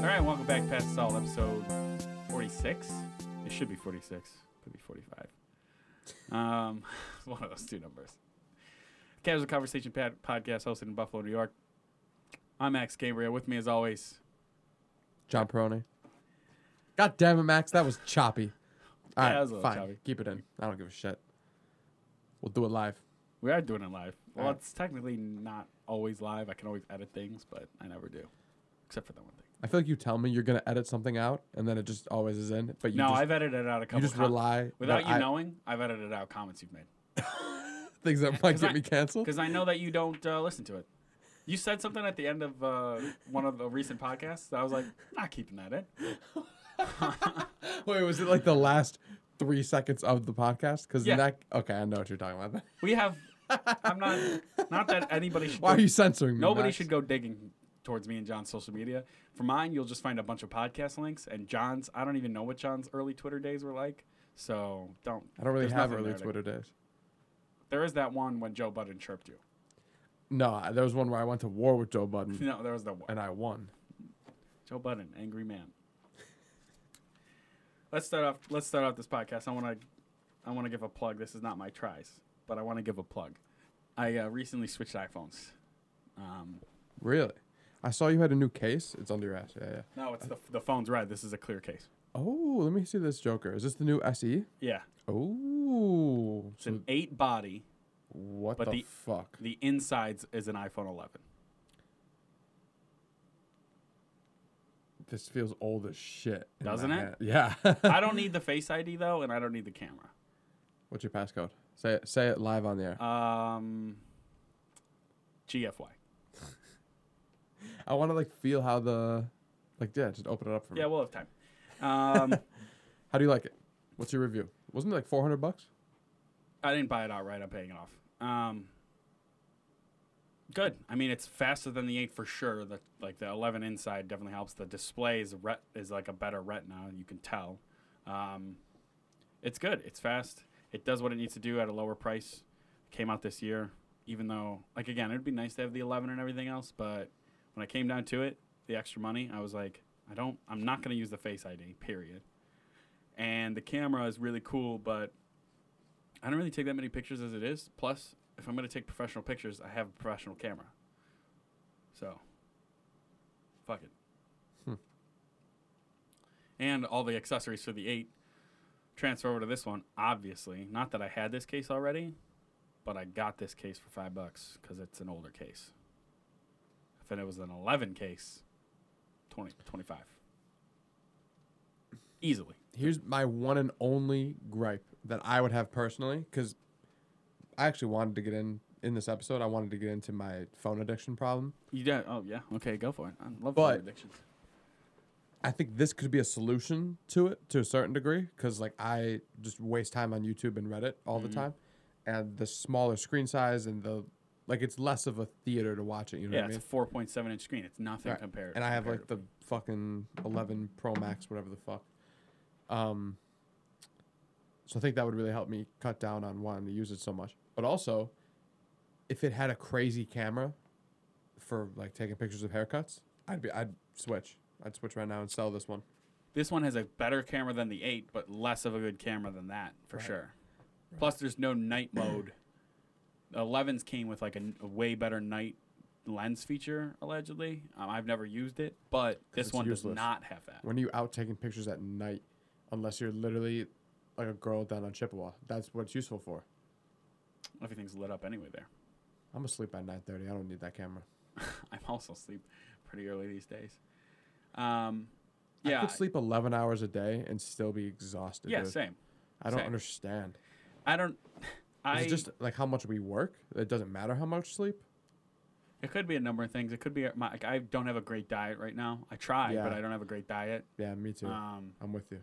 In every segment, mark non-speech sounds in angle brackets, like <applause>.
All right, welcome back, Past the Salt, episode 46. It should be 46. Could be 45. Um, <laughs> one of those two numbers. Casual Conversation Pad- Podcast hosted in Buffalo, New York. I'm Max Gabriel. With me, as always, John Peroni. God damn it, Max. That was choppy. All Yeah, right, that was a fine. choppy. Keep it in. I don't give a shit. We'll do it live. we are doing it live. Well, right. it's technically not always live. I can always edit things, but I never do, except for that one thing. I feel like you tell me you're gonna edit something out, and then it just always is in. But you no, just, I've edited out a couple. you just com- rely without you I- knowing. I've edited out comments you've made <laughs> <laughs> things that might get I- me canceled. because I know that you don't uh, listen to it. You said something at the end of uh, one of the recent podcasts. I was like, not keeping that in. <laughs> Wait, was it like the last three seconds of the podcast? Because Yeah. that okay, I know what you're talking about. We have. I'm not. Not that anybody should. Why go- are you censoring me? Nobody Max? should go digging towards me and John's social media. For mine, you'll just find a bunch of podcast links. And John's, I don't even know what John's early Twitter days were like. So don't. I don't really have early to- Twitter days. There is that one when Joe Budden chirped you. No, there was one where I went to war with Joe Budden <laughs> No, there was the one. and I won. Joe Budden, angry man. let's start off. Let's start off this podcast. I want to. I want to give a plug. This is not my tries, but I want to give a plug. I uh, recently switched iPhones. Um, Really? I saw you had a new case. It's under your ass. Yeah, yeah. no, it's the the phone's red. This is a clear case. Oh, let me see this Joker. Is this the new SE? Yeah, Oh, it's so an eight body. what but the, the- fuck? The insides is an iPhone 11. This feels old as shit. in my Doesn't it? hand. <laughs> Yeah. I don't need the Face ID though, and I don't need the camera. What's your passcode? Say it. Say it live on the air. Um, GFY. I want to like feel how the, like yeah, just open it up for me. Yeah, we'll have time. Um, <laughs> How do you like it? What's your review? Wasn't it like four hundred bucks? I didn't buy it outright. I'm paying it off. Um, good. I mean, it's faster than the eight for sure. The like the 11 inside definitely helps. The display is ret- is like a better Retina. You can tell. Um, it's good. It's fast. It does what it needs to do at a lower price. Came out this year. Even though, like again, it'd be nice to have the 11 and everything else, but when I came down to it, the extra money, I was like, I don't. I'm not going to use the Face ID. Period. And the camera is really cool, but I don't really take that many pictures as it is. Plus, if I'm going to take professional pictures, I have a professional camera. So, fuck it. Hmm. And all the accessories for the 8 transfer over to this one, obviously. Not that I had this case already, but I got this case for 5 bucks cuz it's an older case. If it was an 11 case, 20 25. Easily. Here's my one and only gripe that I would have personally, because I actually wanted to get in in this episode. I wanted to get into my phone addiction problem. You did. Oh yeah. Okay, go for it. I love But- phone addictions. I think this could be a solution to it to a certain degree because like I just waste time on YouTube and Reddit all the mm-hmm. time, and the smaller screen size and the like it's less of a theater to watch it. You know Yeah, what I it's mean? a 4.7 inch screen. It's nothing Right. compared. And I have like the fucking 11 Pro Max, whatever the fuck. Um, so I think that would really help me cut down on wanting to use it so much. But also, if it had a crazy camera for like taking pictures of haircuts, I'd be I'd switch. I'd switch right now and sell this one. This one has a better camera than the 8, but less of a good camera than that for Right. sure. Plus, there's no night mode. The 11s came with like a, a way better night lens feature allegedly. Um, I've never used it, but this one useless. does not have that. When are you out taking pictures at night, unless you're literally like a girl down on Chippewa? That's what it's useful for. Everything's lit up anyway there. I'm asleep at 9:30. I don't need that camera. <laughs> I'm also asleep pretty early these days. Um, yeah, I could sleep 11 hours a day and still be exhausted. yeah, dude. same. I don't Same. understand. I don't. <laughs> I it just like how much we work? It doesn't matter how much sleep. It could be a number of things. It could be my, like I don't have a great diet right now. I try, Yeah. but I don't have a great diet. Yeah, me too. Um, I'm with you.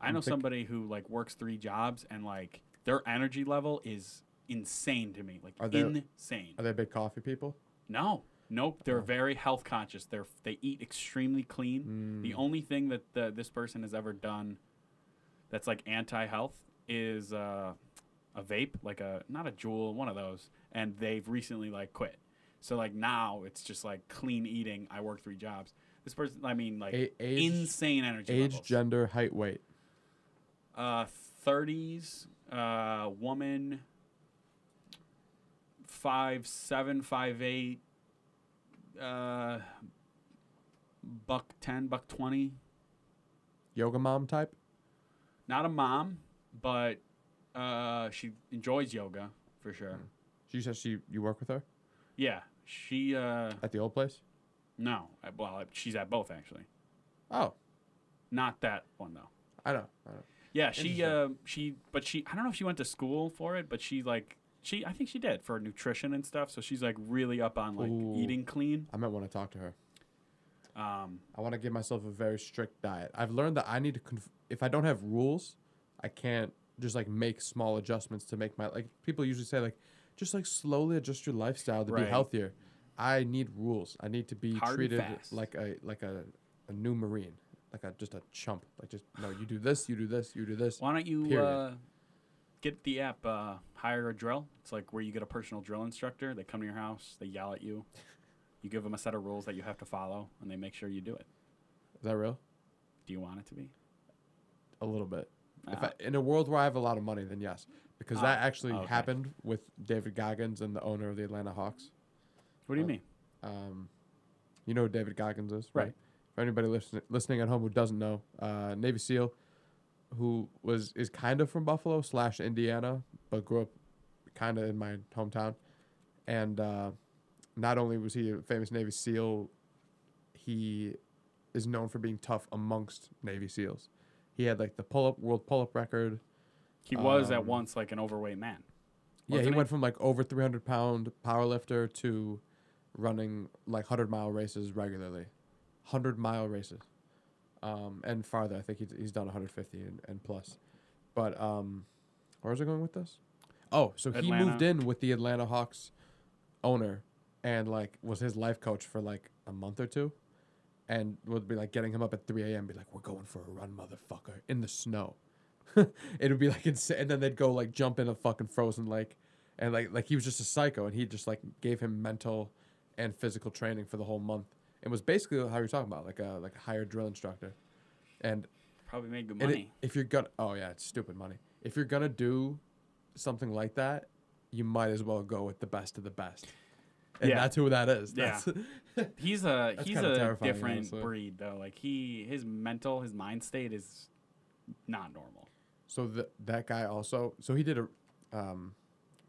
I know think- somebody who like works three jobs and like their energy level is insane to me. Like Are there- insane. Are they big coffee people? no, nope. They're Oh. very health conscious. They're they eat extremely clean. Mm. The only thing that the, this person has ever done that's like anti health is uh, a vape, like a not a Juul, one of those, and they've recently like quit. So like now it's just like clean eating. I work three jobs. This person, I mean, like A- age, insane energy age, levels. gender, height, weight. Uh, 30s, uh, woman, five seven, five eight, uh, buck ten, buck twenty. Yoga mom type. Not a mom, but uh, she enjoys yoga for sure. She says she you work with her Yeah, she. Uh, at the old place. no, I- well, she's at both actually. Oh, Not that one though. I know. I know. Yeah, she uh she but she I don't know if she went to school for it, but she like she I think she did for nutrition and stuff. So she's like really up on like Ooh. eating clean. I might want to talk to her. Um I want to give myself a very strict diet. I've learned that I need to conf- if I don't have rules, I can't just like make small adjustments to make my like people usually say like just like slowly adjust your lifestyle to Right. be healthier. I need rules. I need to be Hard treated like a like a, a new marine, like a just a chump. Like just no, you do this, you do this, you do this. why don't you uh get the app uh hire a drill? It's like where you get a personal drill instructor. They come to your house, they yell at you. You give them a set of rules that you have to follow and they make sure you do it. Is that real? Do you want it to be? A little bit. If I, in a world where I have a lot of money, then yes, because that actually okay. happened with David Goggins and the owner of the Atlanta Hawks. what do you uh, mean? Um, you know who David Goggins is, Right. For anybody listen, listening at home who doesn't know, uh, Navy SEAL, who was is kind of from Buffalo slash Indiana, but grew up kind of in my hometown, and uh, not only was he a famous Navy SEAL, he is known for being tough amongst Navy SEAls. He had like the pull up world pull up record. He was at um, once like an overweight man. Yeah, he he? went from like over 300 pound power lifter to running like 100 mile races regularly. 100 mile races. Um, and farther. I think he's, he's done 150 and, and plus. But um, where was I going with this? Oh, so he moved in with the Atlanta Hawks owner and like was his life coach for like a month or two. And would be like getting him up at 3 a.m. Be like, we're going for a run, motherfucker, in the snow. <laughs> it would be like insane. And then they'd go like jump in a fucking frozen lake, and like like he was just a psycho, and he just like gave him mental and physical training for the whole month. It was basically how you're talking about, like a like a hired drill instructor. And, Probably made good and it- money. if you're gonna, oh yeah, it's stupid money. If you're gonna do something like that, you might as well go with the best of the best. And Yeah. that's who that is. Yeah. <laughs> He's a he's a different honestly. breed though. Like he his mental his mind state is not normal. So the, that guy also, so he did a, um,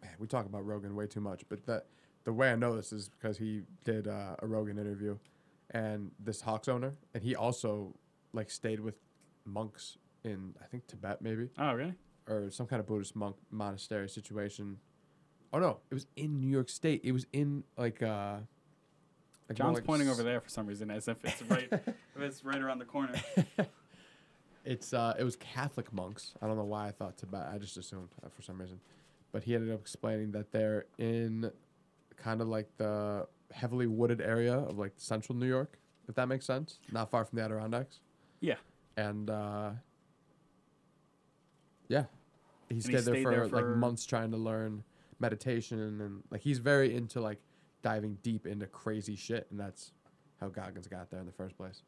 man, we talk about Rogan way too much, but that the way I know this is because he did uh, a Rogan interview, and this Hawks owner, and he also like stayed with monks in I think Tibet maybe Oh really? or some kind of Buddhist monk monastery situation. Oh no, it was in New York State. It was in like uh. Like John's like pointing s- over there for some reason as if it's right <laughs> if it's right around the corner. <laughs> It's uh, it was Catholic monks. I don't know why I thought Tibet. I just assumed uh, for some reason, but he ended up explaining that they're in kind of like the heavily wooded area of like central New York, if that makes sense. Not far from the Adirondacks. Yeah. And uh, yeah, he he stayed, there, stayed for, there like months trying to learn meditation and like he's very into like diving deep into crazy shit, and that's how Goggins got there in the first place.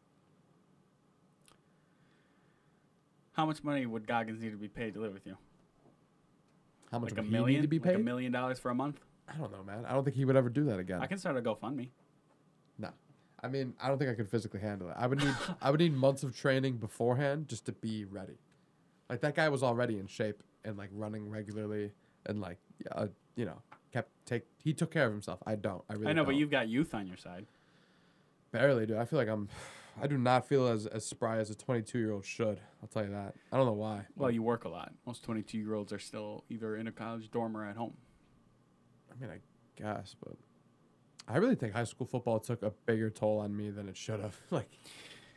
How much money would Goggins need to be paid to live with you? How much Like a would he million? need to be Like paid? a million dollars for a month? I don't know, man. I don't think he would ever do that again. I can start a GoFundMe. No, I mean, I don't think I could physically handle it. I would need, I would need months of training beforehand just to be ready. Like that guy was already in shape and like running regularly and like, uh, you know, kept take. He took care of himself. I don't. I really. I know, but don't. you've got youth on your side. barely do. I feel like I'm. I do not feel as as spry as a 22 year old should. I'll tell you that. I don't know why. Well, you work a lot. Most 22 year olds are still either in a college dorm or at home. I mean, I guess, but I really think high school football took a bigger toll on me than it should have. <laughs> like,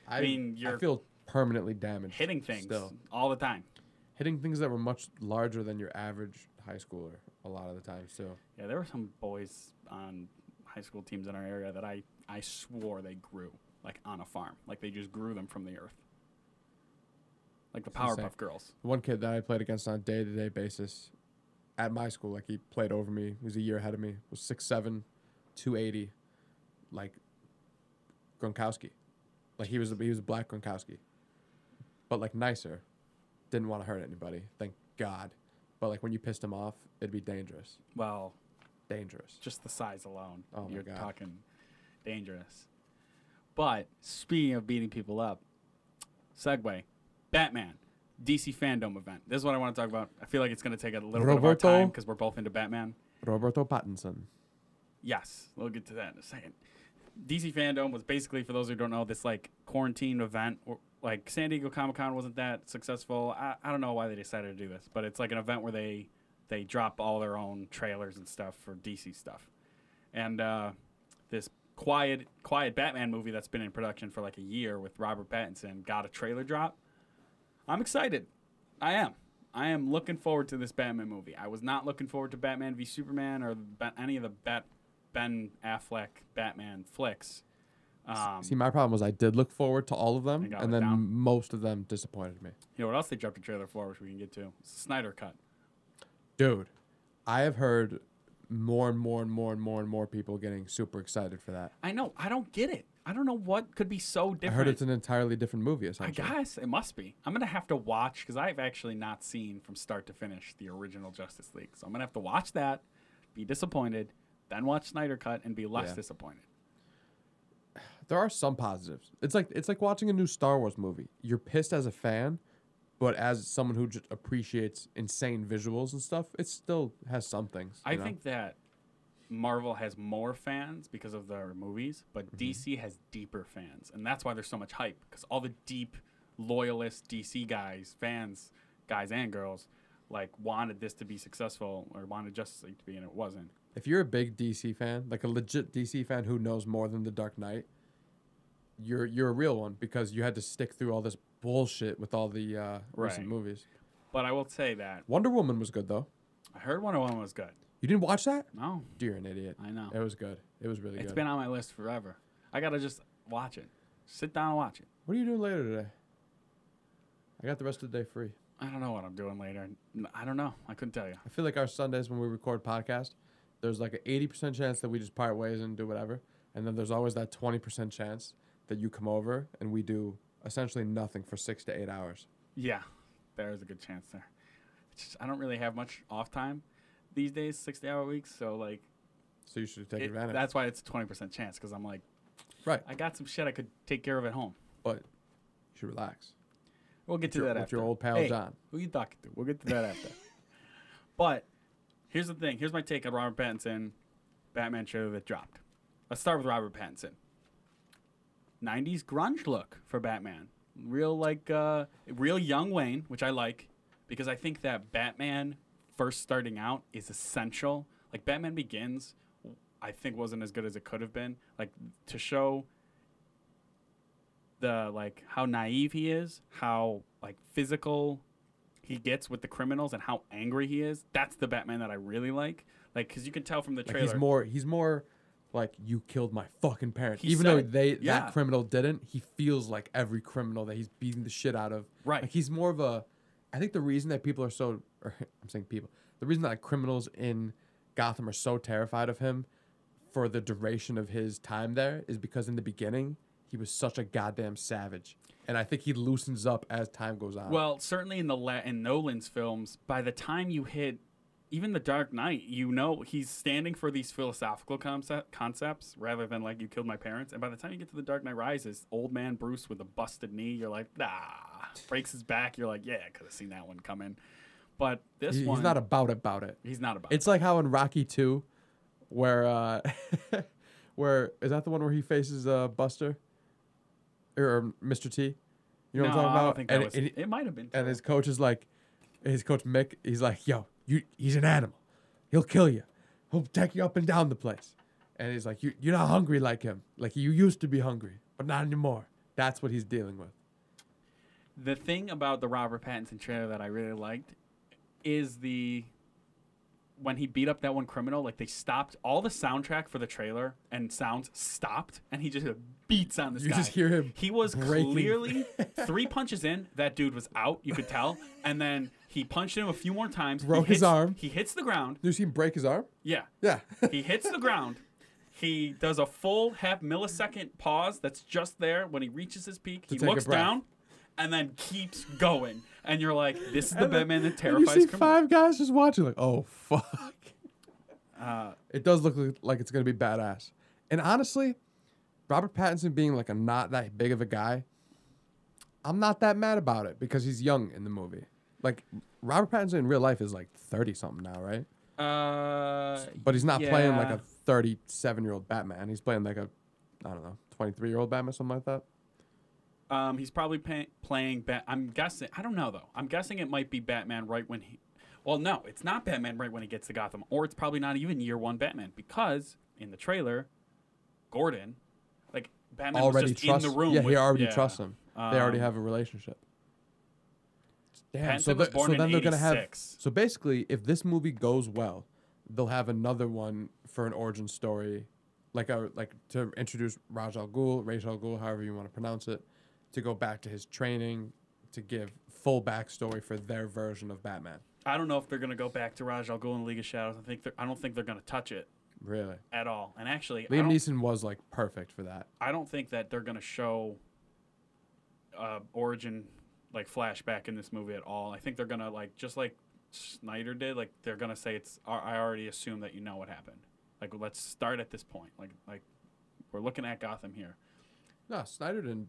I, mean, I you're feel permanently damaged. Hitting things still. all the time. hitting things that were much larger than your average high schooler a lot of the time. too. Yeah, there were some boys on high school teams in our area that I, I swore they grew like on a farm. Like they just grew them from the earth. Like the It's insane. Powerpuff Girls. The one kid that I played against on a day to day basis at my school, like he played over me, he was a year ahead of me, was 6'7, 280, like Gronkowski. Like he was a, he was a black Gronkowski, but like nicer. Didn't want to hurt anybody. Thank God. But like when you pissed him off, it'd be dangerous. Well, Dangerous. just the size alone, Oh my you're God. talking dangerous. But speaking of beating people up, segue, Batman, DC fandom event. This is what I want to talk about. I feel like it's going to take a little bit of our time because we're both into Batman. Roberto Pattinson. Yes, we'll get to that in a second. DC fandom was basically, for those who don't know, this like quarantine event. Like San Diego Comic Con wasn't that successful. I, I don't know why they decided to do this, but it's like an event where they they drop all their own trailers and stuff for DC stuff. And uh, this quiet quiet Batman movie that's been in production for like a year with Robert Pattinson got a trailer drop. I'm excited. I am. I am looking forward to this Batman movie. I was not looking forward to Batman v Superman or any of the Bat, Ben Affleck Batman flicks. Um, See, my problem was I did look forward to all of them, And and then down? most of them disappointed me. you know what else they dropped a trailer for, which we can get to? It's the Snyder Cut. Dude, I have heard more and more and more and more and more people getting super excited for that. I know. I don't get it. I don't know what could be so different. I heard it's an entirely different movie, I guess it must be. I'm gonna have to watch because I've actually not seen from start to finish the original Justice League. So I'm gonna have to watch that, be disappointed, then watch Snyder Cut and be less Yeah. disappointed. There are some positives. It's like it's like watching a new Star Wars movie. You're pissed as a fan, but as someone who just appreciates insane visuals and stuff, it still has some things. I know? think that Marvel has more fans because of their movies, but Mm-hmm. DC has deeper fans, and that's why there's so much hype. Because all the deep loyalist DC guys, fans, guys and girls, like wanted this to be successful or wanted Justice League to be, and it wasn't. if you're a big DC fan, like a legit DC fan who knows more than The Dark Knight, you're you're a real one because you had to stick through all this bullshit with all the uh, recent Right. movies. But I will say that Wonder Woman was good though. I heard Wonder Woman was good. You didn't watch that? No, You're an idiot. I know. It was good. It was really It's good. been on my list forever. I gotta just watch it. Sit down and watch it. what are you doing later today? I got the rest of the day free. I don't know what I'm doing later. N- I don't know. I couldn't tell you. I feel like our Sundays when we record podcast, there's like an eighty percent chance that we just part ways and do whatever, and then there's always that twenty percent chance that you come over and we do essentially nothing for six to eight hours. Yeah, there is a good chance there. Just, I don't really have much off time these days, 60 hour weeks. So, like, So you should take it- advantage. that's why it's a 20% chance because I'm like, right, I got some shit I could take care of at home. but you should relax. We'll get to Your- that with after. your old pal Hey, John. Who you talking to? We'll get to that after. <laughs> But here's the thing. Here's my take on Robert Pattinson Batman trailer that dropped. Let's start with Robert Pattinson. 90s grunge look for Batman. Real like uh real young Wayne, which I like because I think that Batman first starting out is essential. Like Batman Begins I think wasn't as good as it could have been. Like to show the like how naive he is, how like physical he gets with the criminals and how angry he is. That's the Batman that I really like. Like cuz you can tell from the Like trailer. he's more he's more like you killed my fucking parents. He Even though they Yeah. that criminal didn't, he feels like every criminal that he's beating the shit out of. Right. Like he's more of a I think the reason that people are so or <laughs> I'm saying people. The reason that like, criminals in Gotham are so terrified of him for the duration of his time there is because in the beginning he was such a goddamn savage. And I think he loosens up as time goes on. Well, certainly in the la- in Nolan's films, by the time you hit even the Dark Knight, you know he's standing for these philosophical concept, concepts rather than like you killed my parents. And by the time you get to the Dark Knight Rises, old man Bruce with a busted knee, you're like, nah, breaks his back. You're like, yeah, I could have seen that one coming. But this He- one, he's not about about it. he's not about. It. It's like how in Rocky 2 where uh <laughs> where is that the one where he faces uh Buster or Mr. T? You know no, what I'm talking I about? don't think that and, was. and, it might have been. and his coach is like his coach Mick, he's like, "Yo, you he's an animal. He'll kill you. He'll take you up and down the place." And he's like, "You you're not hungry like him. Like you used to be hungry, but not anymore." That's what he's dealing with. The thing about the Robert Pattinson trailer that I really liked is the when he beat up that one criminal, like they stopped all the soundtrack for the trailer and sounds stopped, and he just beats on this You guy. just hear him He was breaking- clearly <laughs> three punches in. That dude was out. You could tell, and then he punched him a few more times. Broke his arm. He hits the ground. Did you see him break his arm? Yeah, Yeah. <laughs> he hits the ground. he does a full half millisecond pause that's just there when he reaches his peak. To he take a looks breath. down and then keeps going. And you're like, this is the And then- Batman that And you terrifies see five guys just watching, like, oh fuck. Uh, It does look li- like it's gonna be badass. And honestly, Robert Pattinson being like a not that big of a guy, I'm not that mad about it because he's young in the movie. Like Robert Pattinson in real life is like 30 something now, right? uh, But he's not playing like a 37 year old Batman. He's playing like a, I don't know, 23 year old Batman, something like that. Um, he's probably pay- playing. Bat- I'm guessing. I don't know though. I'm guessing it might be Batman right when he. Well, no, it's not Batman right when he gets to Gotham, or it's probably not even year one Batman because in the trailer, Gordon, like Batman already was just trust. in the room. yeah, he already yeah. trusts him. they already Um, have a relationship. Damn. Pattinson So, was the- born so then they're gonna have. So basically, if this movie goes well, they'll have another one for an origin story, like a like to introduce Raj Al Ghul, Ra's al Ghul, however you want to pronounce it, to go back to his training, to give full backstory for their version of Batman. I don't know if they're gonna go back to Raj Al Ghul in League of Shadows. I think they're, I don't think they're gonna touch it Really, at all. And actually, Liam Neeson was like perfect for that. I don't think that they're gonna show uh, origin like flashback in this movie at all. I think they're gonna like just like Snyder did. Like they're gonna say it's. I already assume that you know what happened. Like let's start at this point. Like like we're looking at Gotham here. No, Snyder didn't.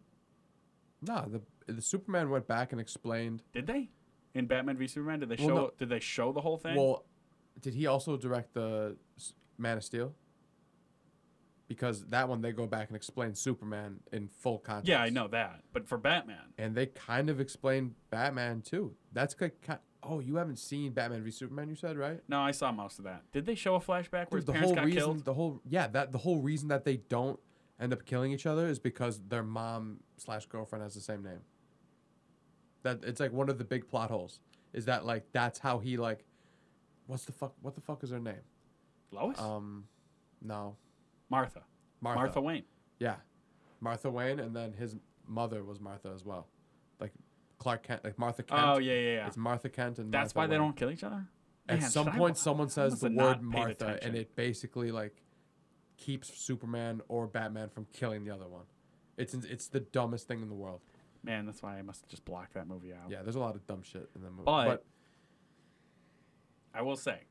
No, the the Superman went back and explained. Did they in Batman v Superman? Did they Well, show? no. Did they show the whole thing? Well, did he also direct the Man of Steel? Because that one they go back and explain Superman in full context. yeah, I know that. But for Batman, And they kind of explain Batman too. That's like, oh, you haven't seen Batman v Superman, you said, right? no, I saw most of that. Did they show a flashback where his Dude, the parents whole got reason, killed? the whole yeah, that the whole reason that they don't end up killing each other is because their mom slash girlfriend has the same name. That it's like one of the big plot holes is that like that's how he like, what's the fuck? What the fuck is her name? Lois, Um, no, Martha. Martha. Martha Wayne. Yeah, Martha Wayne, and then his mother was Martha as well, like Clark Kent, like Martha oh, Kent. Oh yeah, yeah, yeah. It's Martha Kent and That's Martha why they don't kill each other. At Man, some should I- point, someone says must the have word paid Martha, and it basically like keeps Superman or Batman from killing the other one. It's it's the dumbest thing in the world. Man, that's why I must just block that movie out. Yeah, there's a lot of dumb shit in the movie. But- I will say,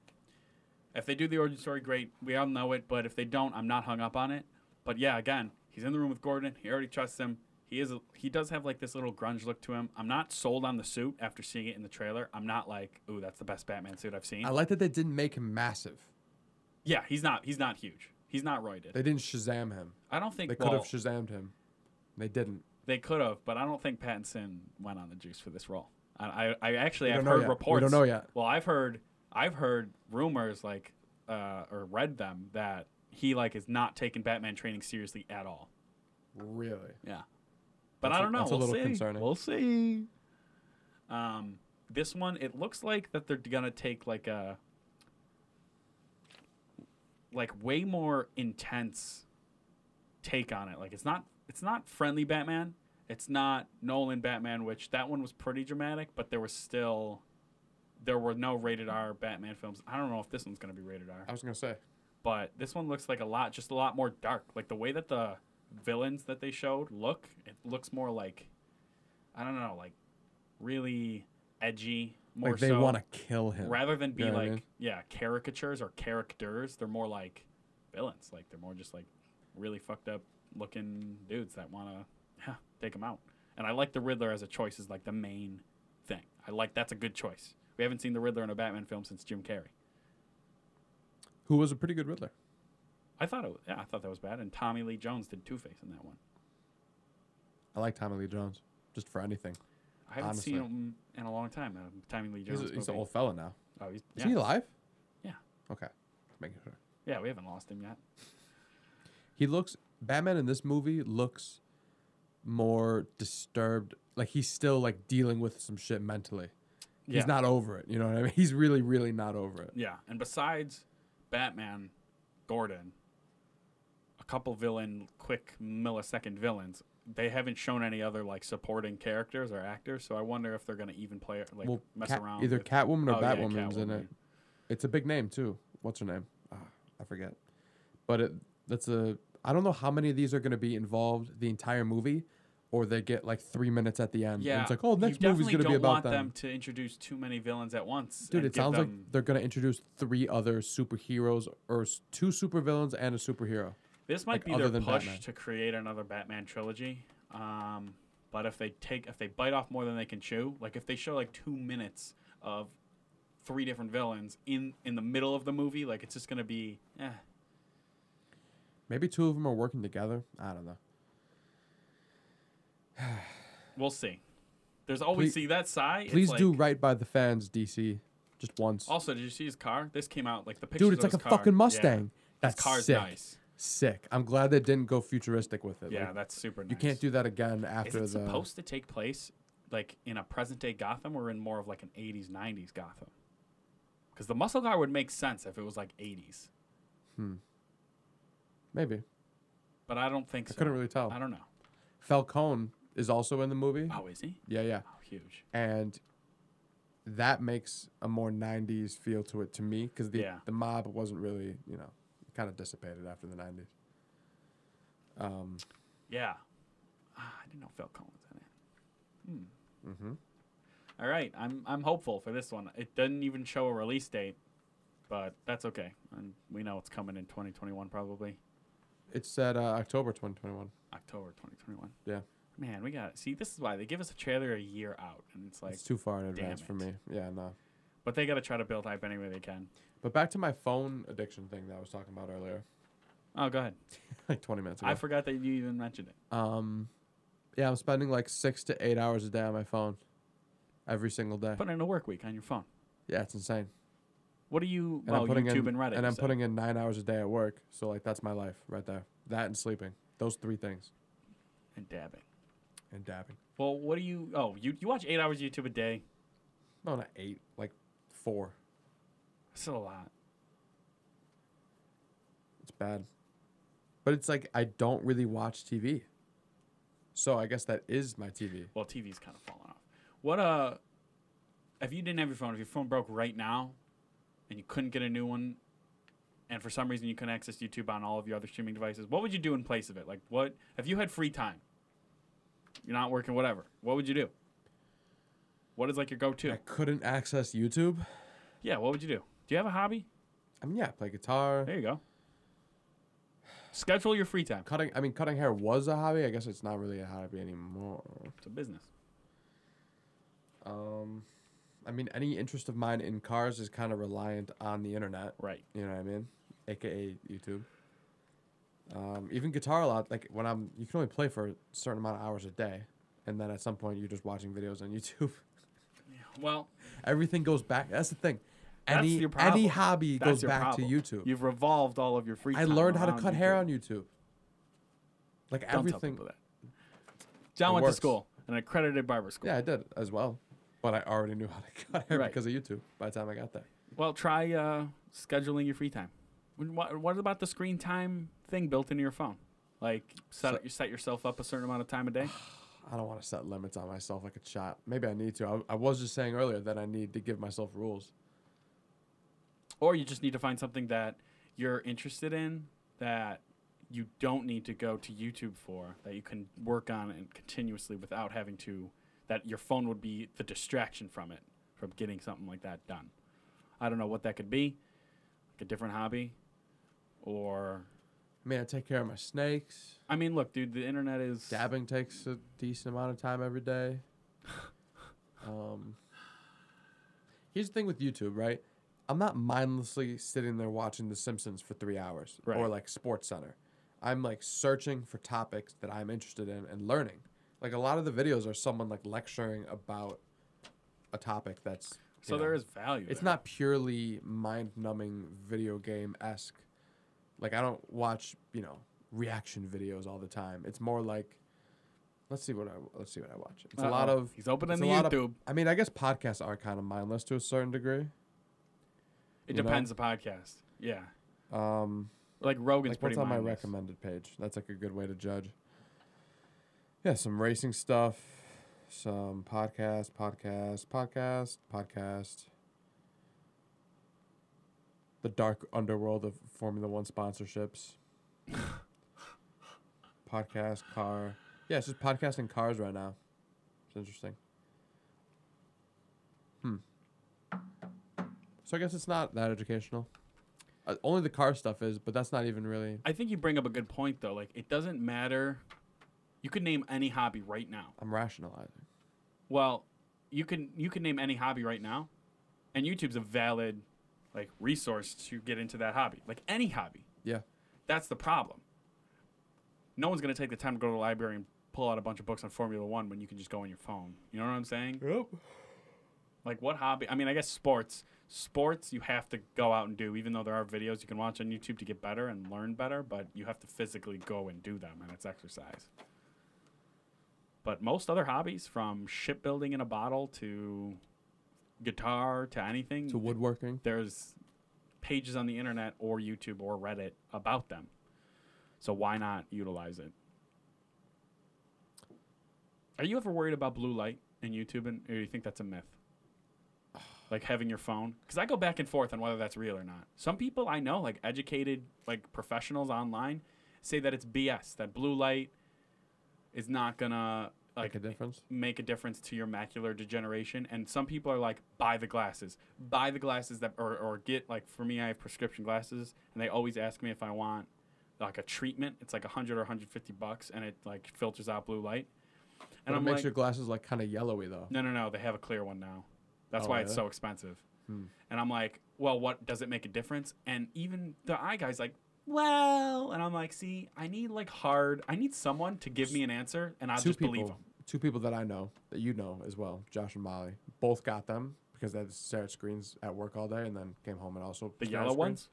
if they do the origin story, great. We all know it. But if they don't, I'm not hung up on it. But yeah, again, he's in the room with Gordon. He already trusts him. He is. A, he does have like this little grunge look to him. I'm not sold on the suit after seeing it in the trailer. I'm not like, ooh, that's the best Batman suit I've seen. I like that they didn't make him massive. yeah, he's not. He's not huge. He's not roided. They didn't Shazam him. I don't think They could well, have Shazammed him. They didn't. They could have, but I don't think Pattinson went on the juice for this role. I, I, I actually have heard yet. reports. We don't know yet. Well, I've heard, I've heard rumors like, uh, or read them that he like is not taking Batman training seriously at all. Really? Yeah, but That's I a- don't know. that's we'll little see. concerning. We'll see. Um, this one, it looks like that they're gonna take like a, like way more intense take on it. Like it's not, it's not friendly Batman. It's not Nolan Batman, which that one was pretty dramatic, but there was still, there were no rated R Batman films. I don't know if this one's gonna be rated R I was gonna say. but this one looks like a lot just a lot more dark like the way that the villains that they showed look it looks more like i don't know like really edgy more like they so want to kill him. rather than be You know what I like mean? yeah caricatures or characters they're more like villains like they're more just like really fucked up looking dudes that want to yeah, take them out and i like the riddler as a choice is like the main thing i like that's a good choice we haven't seen the riddler in a batman film since jim carrey Who was a pretty good Riddler. I thought it. Was, yeah, I thought that was bad. And Tommy Lee Jones did Two Face in that one. I like Tommy Lee Jones, just for anything. I haven't seen him in a long time. Uh, Tommy Lee He's, Jones. a, he's an old fella now. Oh, he's Is yeah. he alive? Yeah. Okay. Just making sure. yeah. We haven't lost him yet. He looks Batman in this movie looks more disturbed. Like he's still like dealing with some shit mentally. Yeah. He's not over it. You know what I mean? <laughs> He's really, really not over it. Yeah, and besides Batman, Gordon, a couple villain, quick millisecond villains. They haven't shown any other like supporting characters or actors, so I wonder if they're gonna even play it like well, mess Cat- around. either with, Catwoman or Oh, yeah, Batwoman's in it. It's a big name too. What's her name? Ah, I forget. But it That's a. I don't know how many of these are going to be involved the entire movie, or they get like three minutes at the end. and Yeah, it's like, oh, next movie's going to be don't about want them. them to introduce too many villains at once. Dude, it sounds like they're going to introduce three other superheroes or two supervillains and a superhero. This might like, be their push Batman. to create another Batman trilogy. Um, but if they take if they bite off more than they can chew, like if they show like two minutes of three different villains in in the middle of the movie, like it's just gonna be eh. Maybe two of them are working together. I don't know. <sighs> We'll see. There's always Please- see that side. Please it's do right by the fans, DC. Just once. Also, did you see his car? This came out like the picture. Dude, it's like a fucking Mustang. That's His car's sick. nice. Sick. I'm glad they didn't go futuristic with it. Yeah, Like, that's super nice. you can't do that again Is after it the. supposed to take place like in a present day Gotham or in more of like an 80s 90s Gotham? Because the muscle car would make sense if it was like 80s, Hmm. Maybe. but I don't think I so. couldn't really tell. I don't know. Falcone is also in the movie. Oh, is he? Yeah, yeah. Oh, huge. And that makes a more 90s feel to it to me because the, Yeah. the mob wasn't really, you know, kind of dissipated after the 90s. Um, Yeah. Ah, I didn't know Phil Collins in it. hmm All right, I'm I'm hopeful for this one. It doesn't even show a release date, but that's okay. And we know it's coming in 2021 probably. It said uh, October 2021. October 2021. Yeah. Man, we got see. This is why they give us a trailer a year out, and it's like, it's too far in advance for me. Yeah, no. but they got to try to build hype any way they can. But back to my phone addiction thing that I was talking about earlier, Oh, go ahead. <laughs> like 20 minutes ago. I forgot that you even mentioned it. um, yeah, I'm spending like six to eight hours a day on my phone every single day. Put in a work week on your phone. yeah, it's insane. What are you? And oh, I'm putting YouTube in, and Reddit. and I'm said. putting in nine hours a day at work. So like that's my life right there. That and sleeping. Those three things. and dabbing. And dabbing. Well, what do you? Oh, you you watch eight hours of YouTube a day? No, not eight. Like four. That's still a lot. It's bad. But it's like I don't really watch TV. So I guess that is my TV. Well, TV's kind of falling off. What uh, if you didn't have your phone, if your phone broke right now, and you couldn't get a new one, and for some reason you couldn't access YouTube on all of your other streaming devices, what would you do in place of it? Like, what if you had free time? You're not working, whatever. What would you do? What is like your go-to? I couldn't access YouTube. Yeah, what would you do? Do you have a hobby? I mean, yeah, play guitar. There you go. Schedule your free time. Cutting. I mean, cutting hair was a hobby. I guess it's not really a hobby anymore. It's a business. Um, I mean, any interest of mine in cars is kind of reliant on the internet. Right. You know what I mean? AKA YouTube. Um, even guitar a lot. Like when I'm, you can only play for a certain amount of hours a day, and then at some point you're just watching videos on YouTube. Well, Everything goes back. That's the thing. Any any hobby that's goes back problem. to YouTube. You've revolved all of your free time. I learned how to cut hair on YouTube. Like Don't tell everything. people that. John It went works. to school, an accredited barber school. Yeah, I did as well, but I already knew how to <laughs> cut hair Right. because of YouTube. By the time I got there. Well, try uh, scheduling your free time. What, what about the screen time thing built into your phone? Like set you set yourself up a certain amount of time a day. <sighs> I don't want to set limits on myself like a shot. Maybe I need to. I, I was just saying earlier that I need to give myself rules. or you just need to find something that you're interested in that you don't need to go to YouTube for that you can work on and continuously without having to that your phone would be the distraction from it from getting something like that done. I don't know what that could be, like a different hobby or I mean, I take care of my snakes. I mean, look, dude, the internet is Dabbing takes a decent amount of time every day. <laughs> Um, here's the thing with YouTube, right? I'm not mindlessly sitting there watching The Simpsons for three hours or like Sports Center. I'm like searching for topics that I'm interested in and learning. Like a lot of the videos are someone like lecturing about a topic that's so know, there is value. it's there. not purely mind numbing video game esque. Like I don't watch, you know, reaction videos all the time. It's more like let's see what I let's see what I watch. It's a lot of he's opening the lot of- YouTube. I mean, I guess podcasts are kind of mindless to a certain degree. it you know? depends the podcast. Yeah, Um like Rogan's like pretty what's on my recommended page? That's like a good way to judge. Yeah, some racing stuff, some podcast, podcast, podcast, podcast. The dark underworld of Formula One sponsorships. <laughs> Podcast, car. Yeah, it's just podcasting cars right now. It's interesting. Hmm. So I guess it's not that educational. Uh, only the car stuff is, but that's not even really. I think you bring up a good point though. Like it doesn't matter. You could name any hobby right now. I'm rationalizing. Well, you can you can name any hobby right now, and YouTube's a valid like resource to get into that hobby. Like any hobby. Yeah. That's the problem. No one's gonna take the time to go to the library and pull out a bunch of books on Formula One when you can just go on your phone. You know what I'm saying? Yep. Like what hobby? I mean, I guess sports. Sports you have to go out and do, even though there are videos you can watch on YouTube to get better and learn better, but you have to physically go and do them, and it's exercise. But most other hobbies, from shipbuilding in a bottle to guitar to anything, To woodworking. there's pages on the internet or YouTube or Reddit about them. So why not utilize it? Are you ever worried about blue light in YouTube, and, or do you think that's a myth? <sighs> Like having your phone, because I go back and forth on whether that's real or not. Some people I know, like educated, like professionals online, say that it's BS. That blue light is not gonna like Make a difference. make a difference to your macular degeneration. And some people are like, buy the glasses, buy the glasses that, or, or get like for me, I have prescription glasses, and they always ask me if I want like a treatment. It's like a hundred or 150 bucks, and it like filters out blue light. And And it I'm makes like, your glasses like kind of yellowy though. no, no, no, they have a clear one now. That's Oh, why it's so expensive. Hmm. And I'm like, well, what does it make a difference? And even the eye guy's like, well, and I'm like, see, I need like hard, I need someone to give me an answer, and I'll two just people, believe them. two people that I know that you know as well, Josh and Molly, both got them because they had at screens at work all day, and then came home and also The yellow ones.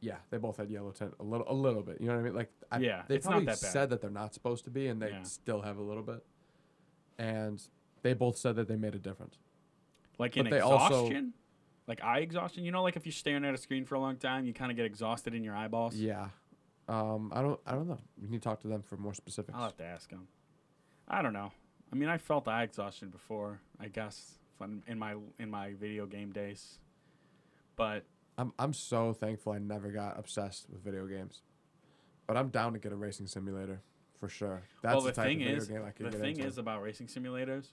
Yeah, they both had yellow tint, a little, a little bit. You know what I mean? Like, I, Yeah, they it's not probably that bad. said that they're not supposed to be, and they Yeah. still have a little bit. And they both said that they made a difference. Like in But also- exhaustion, like eye exhaustion. You know, like if you're staring at a screen for a long time, you kind of get exhausted in your eyeballs. Yeah, um, I don't, I don't know. We need to talk to them for more specifics. I'll have to ask them. I don't know. I mean, I felt eye exhaustion before. I guess fun in my in my video game days, but I'm, I'm so thankful I never got obsessed with video games, but I'm down to get a racing simulator for sure. That's well, the, the type thing is, game I could the thing into. is about racing simulators.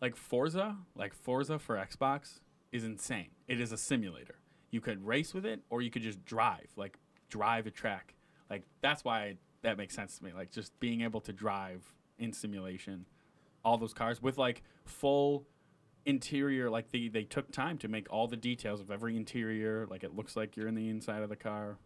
Like Forza, like Forza for Xbox is insane. It is a simulator. You could race with it, or you could just drive, like drive a track. Like that's why that makes sense to me. Like just being able to drive in simulation, all those cars with like full interior. Like they they took time to make all the details of every interior. Like it looks like you're in the inside of the car.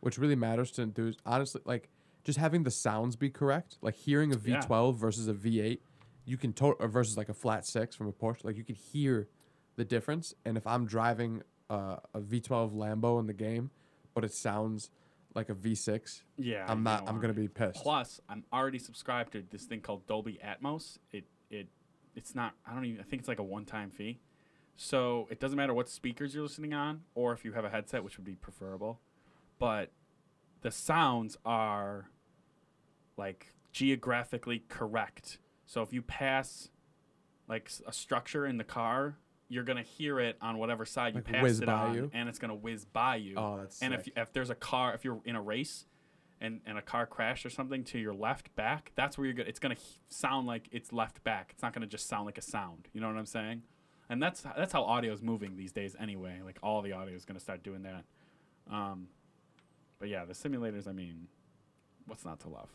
which really matters to enthuse. Honestly, like just having the sounds be correct, like hearing a Yeah. V12 versus a V8, you can to- or versus like a flat six from a Porsche, like you can hear the difference. And if I'm driving uh, a V12 Lambo in the game, but it sounds like a V6, Yeah, I'm not. I'm gonna be pissed. Plus, I'm already subscribed to this thing called Dolby Atmos. It it it's not. I don't even. I think it's like a one time fee. So it doesn't matter what speakers you're listening on, or if you have a headset, which would be preferable. But the sounds are like geographically correct. So if you pass like a structure in the car, you're gonna hear it on whatever side you Like pass it by on, you? and it's gonna whiz by you. Oh, that's And sick. if if there's a car, if you're in a race, and and a car crashed or something to your left back, that's where you're gonna. It's gonna sound like it's left back. It's not gonna just sound like a sound. You know what I'm saying? And that's that's how audio is moving these days anyway. Like all the audio is gonna start doing that. Um, but yeah, the simulators. I mean, what's not to love,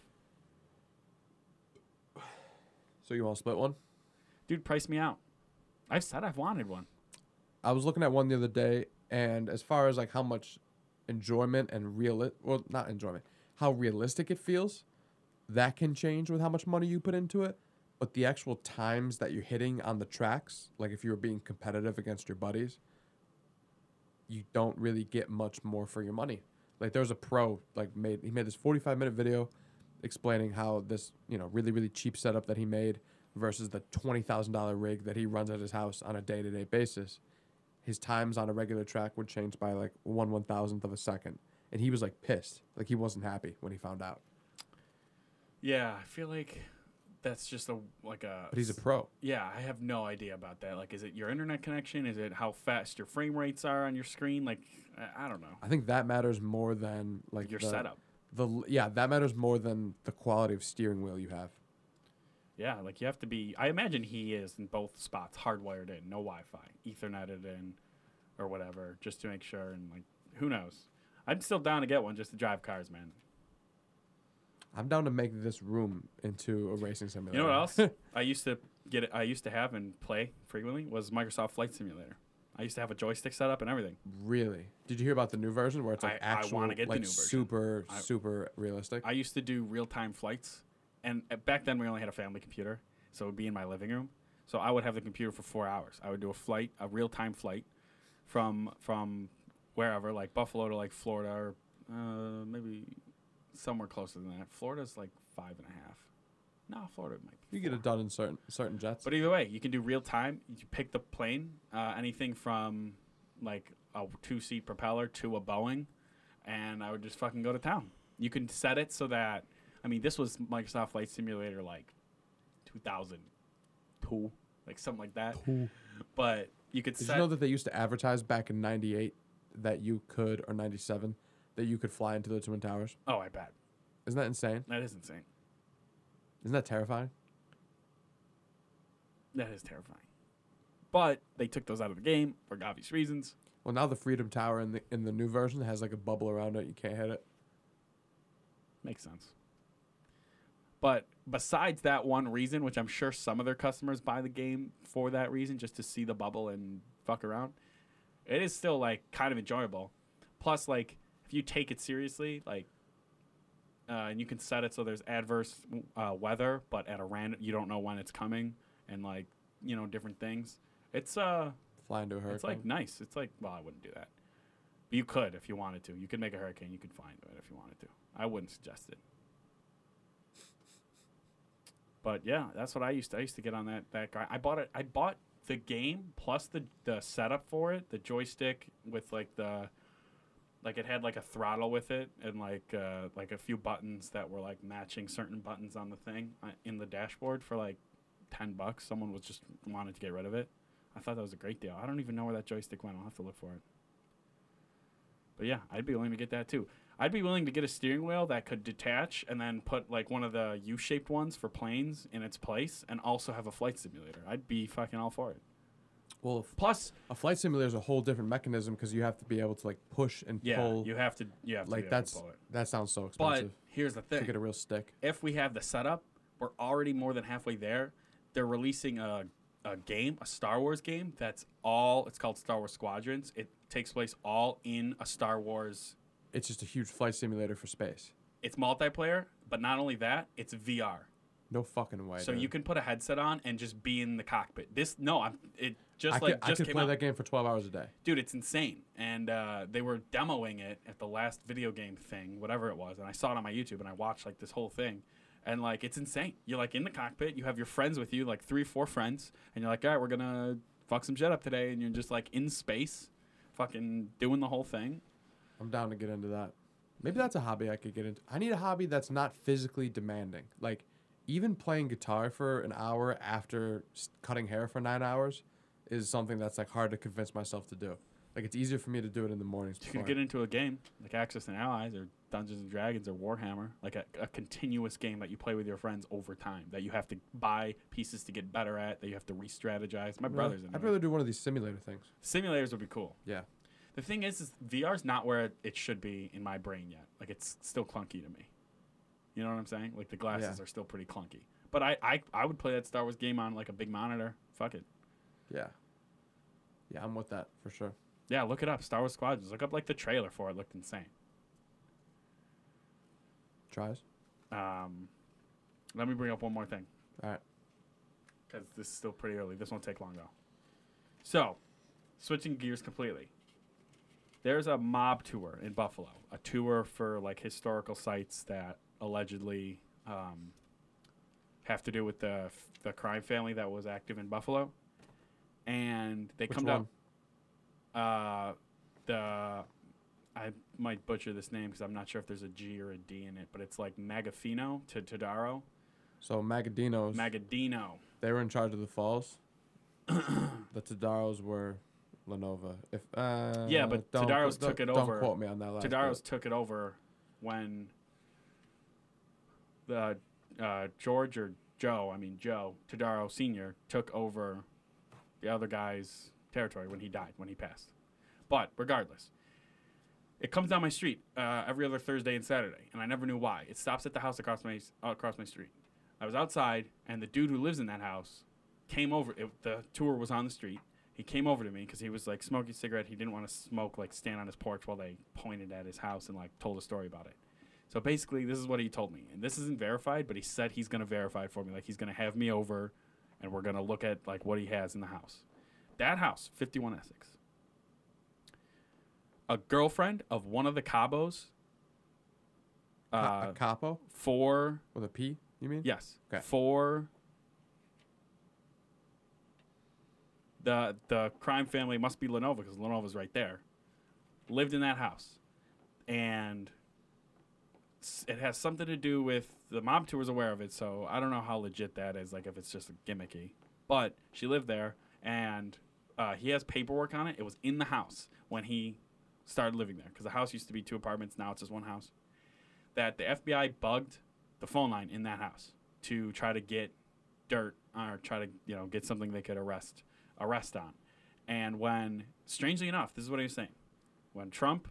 so you want to split one? dude? Price me out. I've said I've wanted one. I was looking at one the other day, and as far as like how much enjoyment and real, well, not enjoyment, how realistic it feels, that can change with how much money you put into it. But the actual times that you're hitting on the tracks, like if you were being competitive against your buddies, you don't really get much more for your money. Like there was a pro like made he made this 45 minute video explaining how this you know really really cheap setup that he made versus the twenty thousand dollar rig that he runs at his house on a day to day basis. His times on a regular track would change by like one one thousandth of a second, and he was like pissed, like he wasn't happy when he found out. Yeah, I feel like that's just a like a. But he's a pro. Yeah, I have no idea about that. Like, is it your internet connection? Is it how fast your frame rates are on your screen? Like, I, I don't know. I think that matters more than like Your the, setup. The yeah, that matters more than the quality of steering wheel you have. Yeah, like you have to be. I imagine he is in both spots, hardwired in, no Wi-Fi, Etherneted in, or whatever, just to make sure. And like, who knows? I'm still down to get one just to drive cars, man. I'm down to make this room into a racing simulator. You know what else? <laughs> I used to get it. I used to have and play frequently was Microsoft Flight Simulator. I used to have a joystick set up and everything. really? Did you hear about the new version where it's like I- I actual, wanna get the like new version. super, I- super realistic? I used to do real time flights, and uh, back then we only had a family computer, so it would be in my living room. So I would have the computer for four hours. I would do a flight, a real time flight, from from wherever, like Buffalo to like Florida, or uh, maybe somewhere closer than that. Florida's like five and a half. No, Florida might be. you get it done in certain certain jets. But either way, you can do real time. You pick the plane, uh, anything from like a two seat propeller to a Boeing, and I would just fucking go to town. You can set it so that I mean, this was Microsoft Flight Simulator like 2002, like something like that. Two. But you could Did set. you know that they used to advertise back in '98 that you could, or '97, that you could fly into the Twin Towers? oh, I bet Isn't that insane? that is insane. Isn't that terrifying? That is terrifying. But they took those out of the game for obvious reasons. Well, now the Freedom Tower in the in the new version has like a bubble around it. You can't hit it. Makes sense. But besides that one reason, which I'm sure some of their customers buy the game for that reason, just to see the bubble and fuck around, it is still like kind of enjoyable. Plus, like if you take it seriously, like, uh, and you can set it so there's adverse uh, weather, but at a random, you don't know when it's coming, and like you know different things. It's uh, Fly into a hurricane. it's like nice. It's like well, I wouldn't do that, but you could if you wanted to. You could make a hurricane. You could fly into it if you wanted to. I wouldn't suggest it. But yeah, that's what I used to. I used to get on that that guy. I bought it. I bought the game plus the the setup for it, the joystick with like the like it had like a throttle with it and like uh, like a few buttons that were like matching certain buttons on the thing uh, in the dashboard for like ten bucks. Someone was just wanted to get rid of it. I thought that was a great deal. I don't even know where that joystick went. I'll have to look for it. But yeah, I'd be willing to get that too. I'd be willing to get a steering wheel that could detach and then put like one of the U-shaped ones for planes in its place, and also have a flight simulator. I'd be fucking all for it. Well, Plus, a flight simulator is a whole different mechanism because you have to be able to like push and yeah, pull. you have to, you have to be like able that's to pull it. that sounds so But expensive here's the to thing: get a real stick. if we have the setup, we're already more than halfway there. They're releasing a, a game, a Star Wars game that's all. It's called Star Wars Squadrons. It takes place all in a Star Wars. It's just a huge flight simulator for space. It's multiplayer, but not only that, it's VR. No fucking way. So dude. you can put a headset on and just be in the cockpit. This no, I'm it just I like could, I just could came play out. that game for 12 hours a day. Dude, it's insane. And uh, they were demoing it at the last video game thing, whatever it was. And I saw it on my YouTube and I watched like this whole thing. And like it's insane. You're like in the cockpit, you have your friends with you, like three, four friends, and you're like, all right, we're gonna fuck some shit up today, and you're just like in space, fucking doing the whole thing. I'm down to get into that. Maybe that's a hobby I could get into. I need a hobby that's not physically demanding. Like, even playing guitar for an hour after cutting hair for nine hours is something that's like hard to convince myself to do. Like, it's easier for me to do it in the mornings. You could get into a game like Axis and Allies or Dungeons and Dragons or Warhammer, like a, a continuous game that you play with your friends over time, that you have to buy pieces to get better at, that you have to re-strategize. My Really? brother's into I'd rather do one of these simulator things. Simulators would be cool. Yeah. The thing is, is VR's not where it should be in my brain yet. Like it's still clunky to me. You know what I'm saying? Like the glasses Yeah. are still pretty clunky. But I, I I would play that Star Wars game on like a big monitor. Fuck it. Yeah. Yeah, I'm with that for sure. Yeah, look it up. Star Wars Squadrons. Look up like the trailer for it. Looked insane. Tries. Um, let me bring up one more thing. All right. because this is still pretty early. This won't take long though. So, switching gears completely. There's a mob tour in Buffalo, a tour for like historical sites that allegedly um, have to do with the the crime family that was active in Buffalo, and they Which come down. Uh, the I might butcher this name because I'm not sure if there's a G or a D in it, but it's like Magafino to Todaro. So Magaddino's, Magadino. they were in charge of the falls. <clears throat> the Todaros were Lenova. If uh, Yeah, but don't, Todaros took it over. don't quote me on that last. Todaros took it over when the uh, George or Joe, I mean Joe Todaro Senior, took over the other guy's territory when he died, when he passed. But regardless, it comes down my street uh, every other Thursday and Saturday, and I never knew why. It stops at the house across my uh, across my street. I was outside, and the dude who lives in that house came over. It, the tour was on the street. He came over to me because he was like smoking a cigarette. He didn't want to smoke, like stand on his porch while they pointed at his house and like told a story about it. So basically, this is what he told me, and this isn't verified, but he said he's gonna verify it for me. Like he's gonna have me over, and we're gonna look at like what he has in the house. That house, 51 Essex. A girlfriend of one of the Cabos. Ca- Uh, a capo for with a P. You mean? Yes. Okay. For the the crime family must be Lenova because Lenova's right there. Lived in that house, and it has something to do with the mob tour was aware of it. So I don't know how legit that is. Like if it's just gimmicky, but she lived there, and uh, he has paperwork on it. It was in the house when he started living there because the house used to be two apartments. Now it's just one house. That the FBI bugged the phone line in that house to try to get dirt or try to you know get something they could arrest arrest on. And when strangely enough, this is what he was saying. When Trump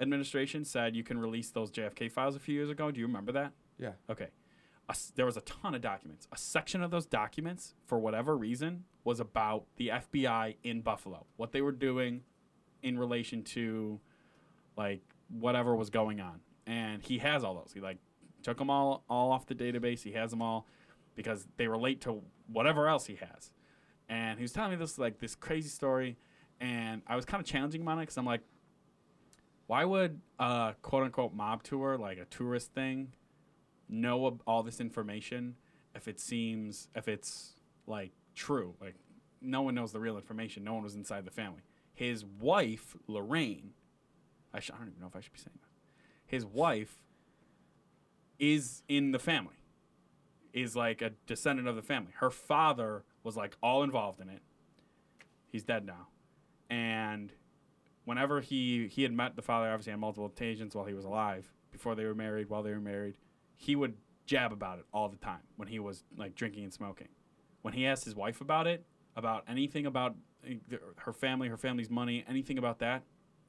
administration said you can release those JFK files a few years ago, do you remember that? Yeah. Okay. A there was a ton of documents. A section of those documents, for whatever reason, was about the FBI in Buffalo, what they were doing in relation to like whatever was going on. And he has all those. He like took them all all off the database. He has them all because they relate to whatever else he has. And he was telling me this like this crazy story, and I was kind of challenging him on it because I'm like, why would a quote unquote mob tour, like a tourist thing, know all this information if it seems if it's like true? Like no one knows the real information. No one was inside the family. His wife, Lorraine, I, sh- I don't even know if I should be saying that. His wife is in the family, is like a descendant of the family. Her father was like all involved in it. He's dead now. And whenever he he had met the father obviously on multiple occasions while he was alive, before they were married, while they were married, he would jab about it all the time when he was like drinking and smoking. When he asked his wife about it, about anything about uh, her family, her family's money, anything about that,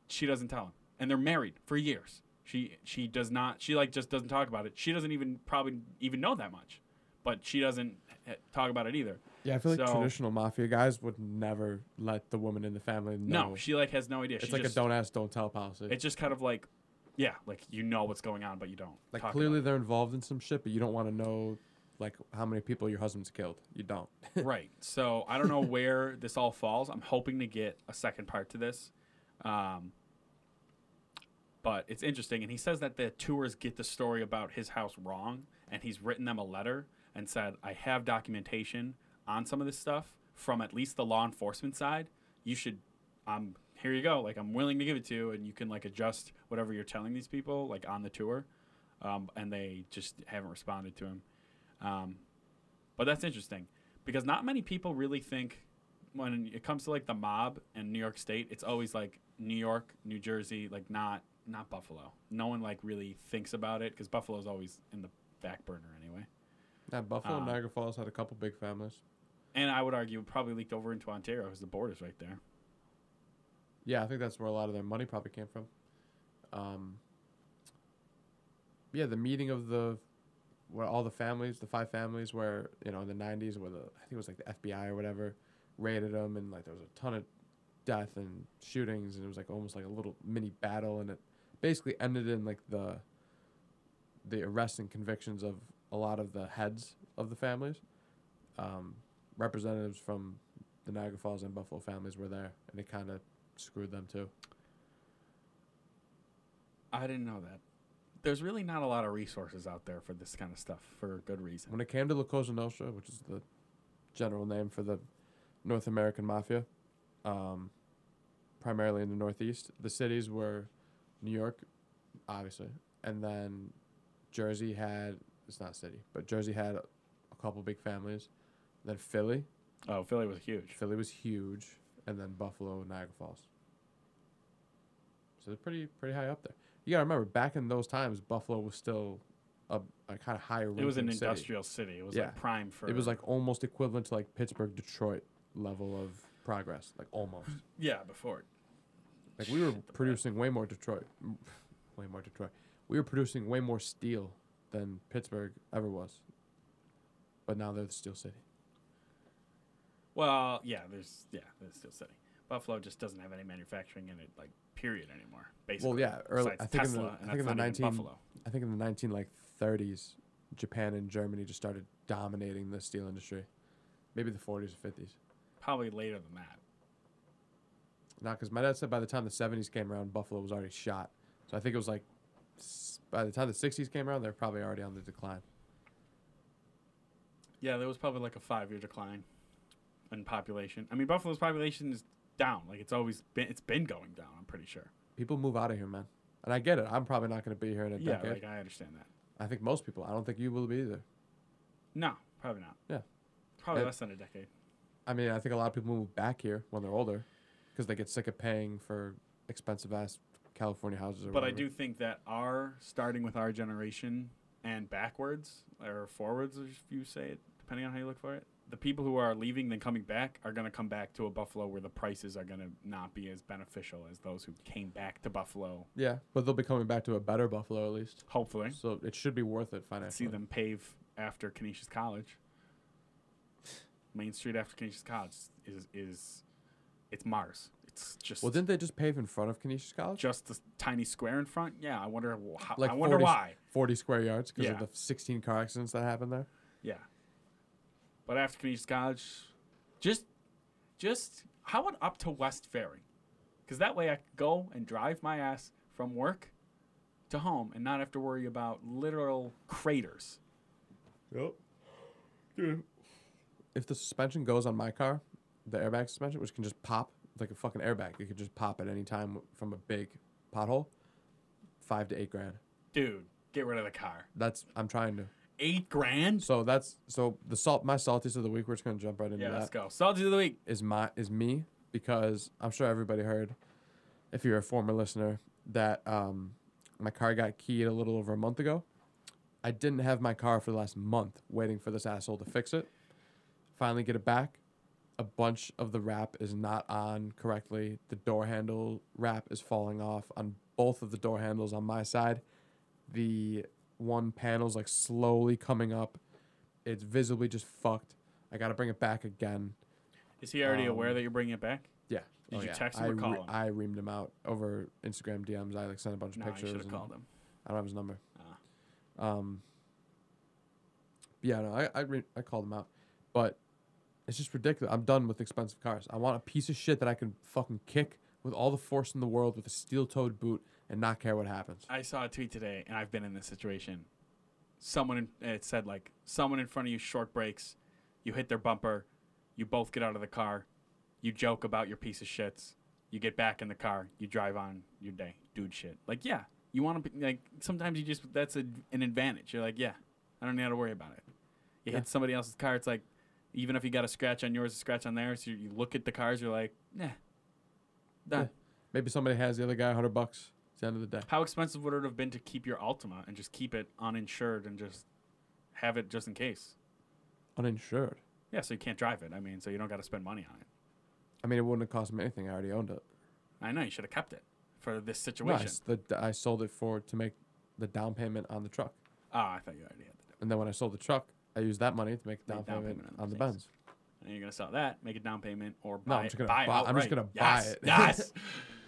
she doesn't tell him. And they're married for years. She she does not. She like just doesn't talk about it. She doesn't even probably even know that much, but she doesn't eh, talk about it either. Yeah, I feel like So- traditional mafia guys would never let the woman in the family know. No, she like has no idea. it's she like just, a don't ask, don't tell policy. It's just kind of like, yeah, like you know what's going on, but you don't. like clearly they're involved in some shit, but you don't want to know like how many people your husband's killed. You don't. <laughs> right. So I don't know where this all falls. I'm hoping to get a second part to this. Um, but it's interesting, and he says that the tours get the story about his house wrong, and he's written them a letter and said, "I have documentation on some of this stuff from at least the law enforcement side. You should, um, here you go. Like I'm willing to give it to you, and you can like adjust whatever you're telling these people, like on the tour." Um, and they just haven't responded to him. Um, but that's interesting because not many people really think when it comes to like the mob and New York State, it's always like New York, New Jersey, like not not Buffalo. No one like really thinks about it because Buffalo's always in the back burner anyway. Yeah, Buffalo and Um, Niagara Falls had a couple big families. And I would argue probably leaked over into Ontario because the border's right there. Yeah, I think that's where a lot of their money probably came from. Um, yeah, the meeting of the where all the families, the five families, where you know in the '90s, where the I think it was like the FBI or whatever raided them, and like there was a ton of death and shootings, and it was like almost like a little mini battle, and it basically ended in like the the arrests and convictions of a lot of the heads of the families. Um, representatives from the Niagara Falls and Buffalo families were there, and it kind of screwed them too. I didn't know that. There's really not a lot of resources out there for this kind of stuff for good reason. When it came to La Cosa Nostra, which is the general name for the North American mafia, um, primarily in the Northeast, the cities were New York, obviously, and then Jersey had it's not a city, but Jersey had a, a couple big families. Then Philly, Oh, Philly was huge. Philly was huge, and then Buffalo, and Niagara Falls. So they're pretty pretty high up there. You gotta remember, back in those times, Buffalo was still a, a kind of higher. It was an city. industrial city. It was Yeah. like prime for. It was like almost equivalent to like Pittsburgh, Detroit level of progress, like almost. <laughs> yeah, before. Like we were producing way more Detroit, way more Detroit. We were producing way more steel than Pittsburgh ever was. But now they're the steel city. Well, yeah, there's yeah, there's still city. Buffalo just doesn't have any manufacturing in it, like period anymore. Basically. Well, yeah, early, I think Tesla, in the I think in the nineteen Buffalo. I think in the nineteen like thirties, Japan and Germany just started dominating the steel industry. Maybe the forties or fifties. Probably later than that. Not because my dad said by the time the seventies came around, Buffalo was already shot. So I think it was like by the time the sixties came around, they're probably already on the decline. Yeah, there was probably like a five year decline in population. I mean, Buffalo's population is down. Like it's always been. It's been going down. I'm pretty sure. People move out of here, man. And I get it. I'm probably not going to be here in a Yeah, decade. like I understand that. I think most people. I don't think you will be either. No, probably not. Yeah. Probably Uh, less than a decade. I mean, I think a lot of people move back here when they're older because they get sick of paying for expensive ass California houses. Or But I whatever. do think that our starting with our generation and backwards or forwards, if you say it, depending on how you look for it, the people who are leaving then coming back are going to come back to a Buffalo where the prices are going to not be as beneficial as those who came back to Buffalo. Yeah, but they'll be coming back to a better Buffalo at least. Hopefully, So it should be worth it financially. see them pave after Canisius College. Main Street after Canisius College is is it's Mars. It's just Well, didn't they just pave in front of Canisius College? just the tiny square in front. Yeah, I wonder how, Like I wonder 40 why. 40 square yards because Yeah. of the 16 car accidents that happened there. Yeah. But after Canisius College, just, just how about up to West Ferry? Because that way I could go and drive my ass from work to home and not have to worry about literal craters. Yep. If the suspension goes on my car, the airbag suspension, which can just pop like a fucking airbag, it could just pop at any time from a big pothole. Five to eight grand. Dude, get rid of the car. That's I'm trying to. Eight grand? So that's so the salt my salties of the week. We're just gonna jump right into Yeah, that. let's go. Salty of the week. is my is me because I'm sure everybody heard, if you're a former listener, that um, my car got keyed a little over a month ago. I didn't have my car for the last month, waiting for this asshole to fix it. Finally, get it back. A bunch of the wrap is not on correctly. The door handle wrap is falling off on both of the door handles on my side. The one panel's like slowly coming up. It's visibly just fucked. I gotta bring it back again. Is he already aware Um, that you're bringing it back? Yeah. Did Oh, you yeah. text him I or call re- him? I reamed him out over Instagram DMs. I like sent a bunch of No, you pictures. should have called him. I don't have his number. Ah. Um. Yeah, no, I I, re- I called him out, but it's just ridiculous. I'm done with expensive cars. I want a piece of shit that I can fucking kick with all the force in the world with a steel-toed boot and not care what happens. I saw a tweet today, and I've been in this situation. Someone in, it said like someone in front of you short breaks, you hit their bumper, you both get out of the car, you joke about your piece of shits, you get back in the car, you drive on your day, dude shit. Like yeah, you want to be like sometimes you just that's a, an advantage. You're like yeah, I don't need to worry about it. You Yeah. hit somebody else's car, it's like even if you got a scratch on yours, a scratch on theirs, you, you look at the cars, you're like nah, done. Yeah. Maybe somebody has the other guy 100 bucks. It's the end of the day. How expensive would it have been to keep your Altima and just keep it uninsured and just have it just in case? Uninsured. Yeah, so you can't drive it. I mean, so you don't got to spend money on it. I mean, it wouldn't have cost me anything. I already owned it. I know you should have kept it for this situation. the, I sold it for to make the down payment on the truck. oh, I thought you already had do. And then when I sold the truck, I used that money to make the down, down payment, payment on the the. Benz. And you're gonna sell that, make a down payment, or No, I'm just gonna buy, it I'm just gonna buy it. Yes. <laughs> <laughs>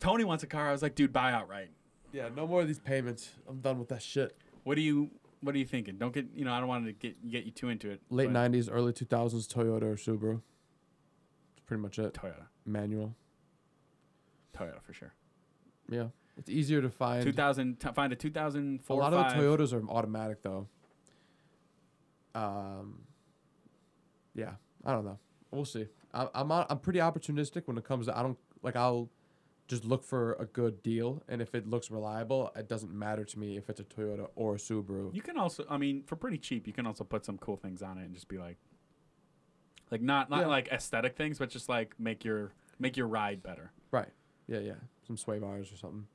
Tony wants a car. I was like, dude, buy outright. Yeah, no more of these payments. I'm done with that shit. What do you What are you thinking? Don't get you know. I don't want to get get you too into it. Late but '90s, early 2000s, Toyota or Subaru. That's pretty much it. Toyota, Manual. Toyota for sure. Yeah, it's easier to find. 2000. T- find a 2004. a lot five. of the Toyotas are automatic though. Um. Yeah, I don't know. We'll see. I, I'm I'm pretty opportunistic when it comes to I don't like I'll just look for a good deal, and if it looks reliable, it doesn't matter to me if it's a Toyota or a Subaru. You can also, I mean, for pretty cheap, you can also put some cool things on it and just be like, like not not Yeah. like aesthetic things, but just like make your make your ride better. Right. Yeah, yeah. Some sway bars or something.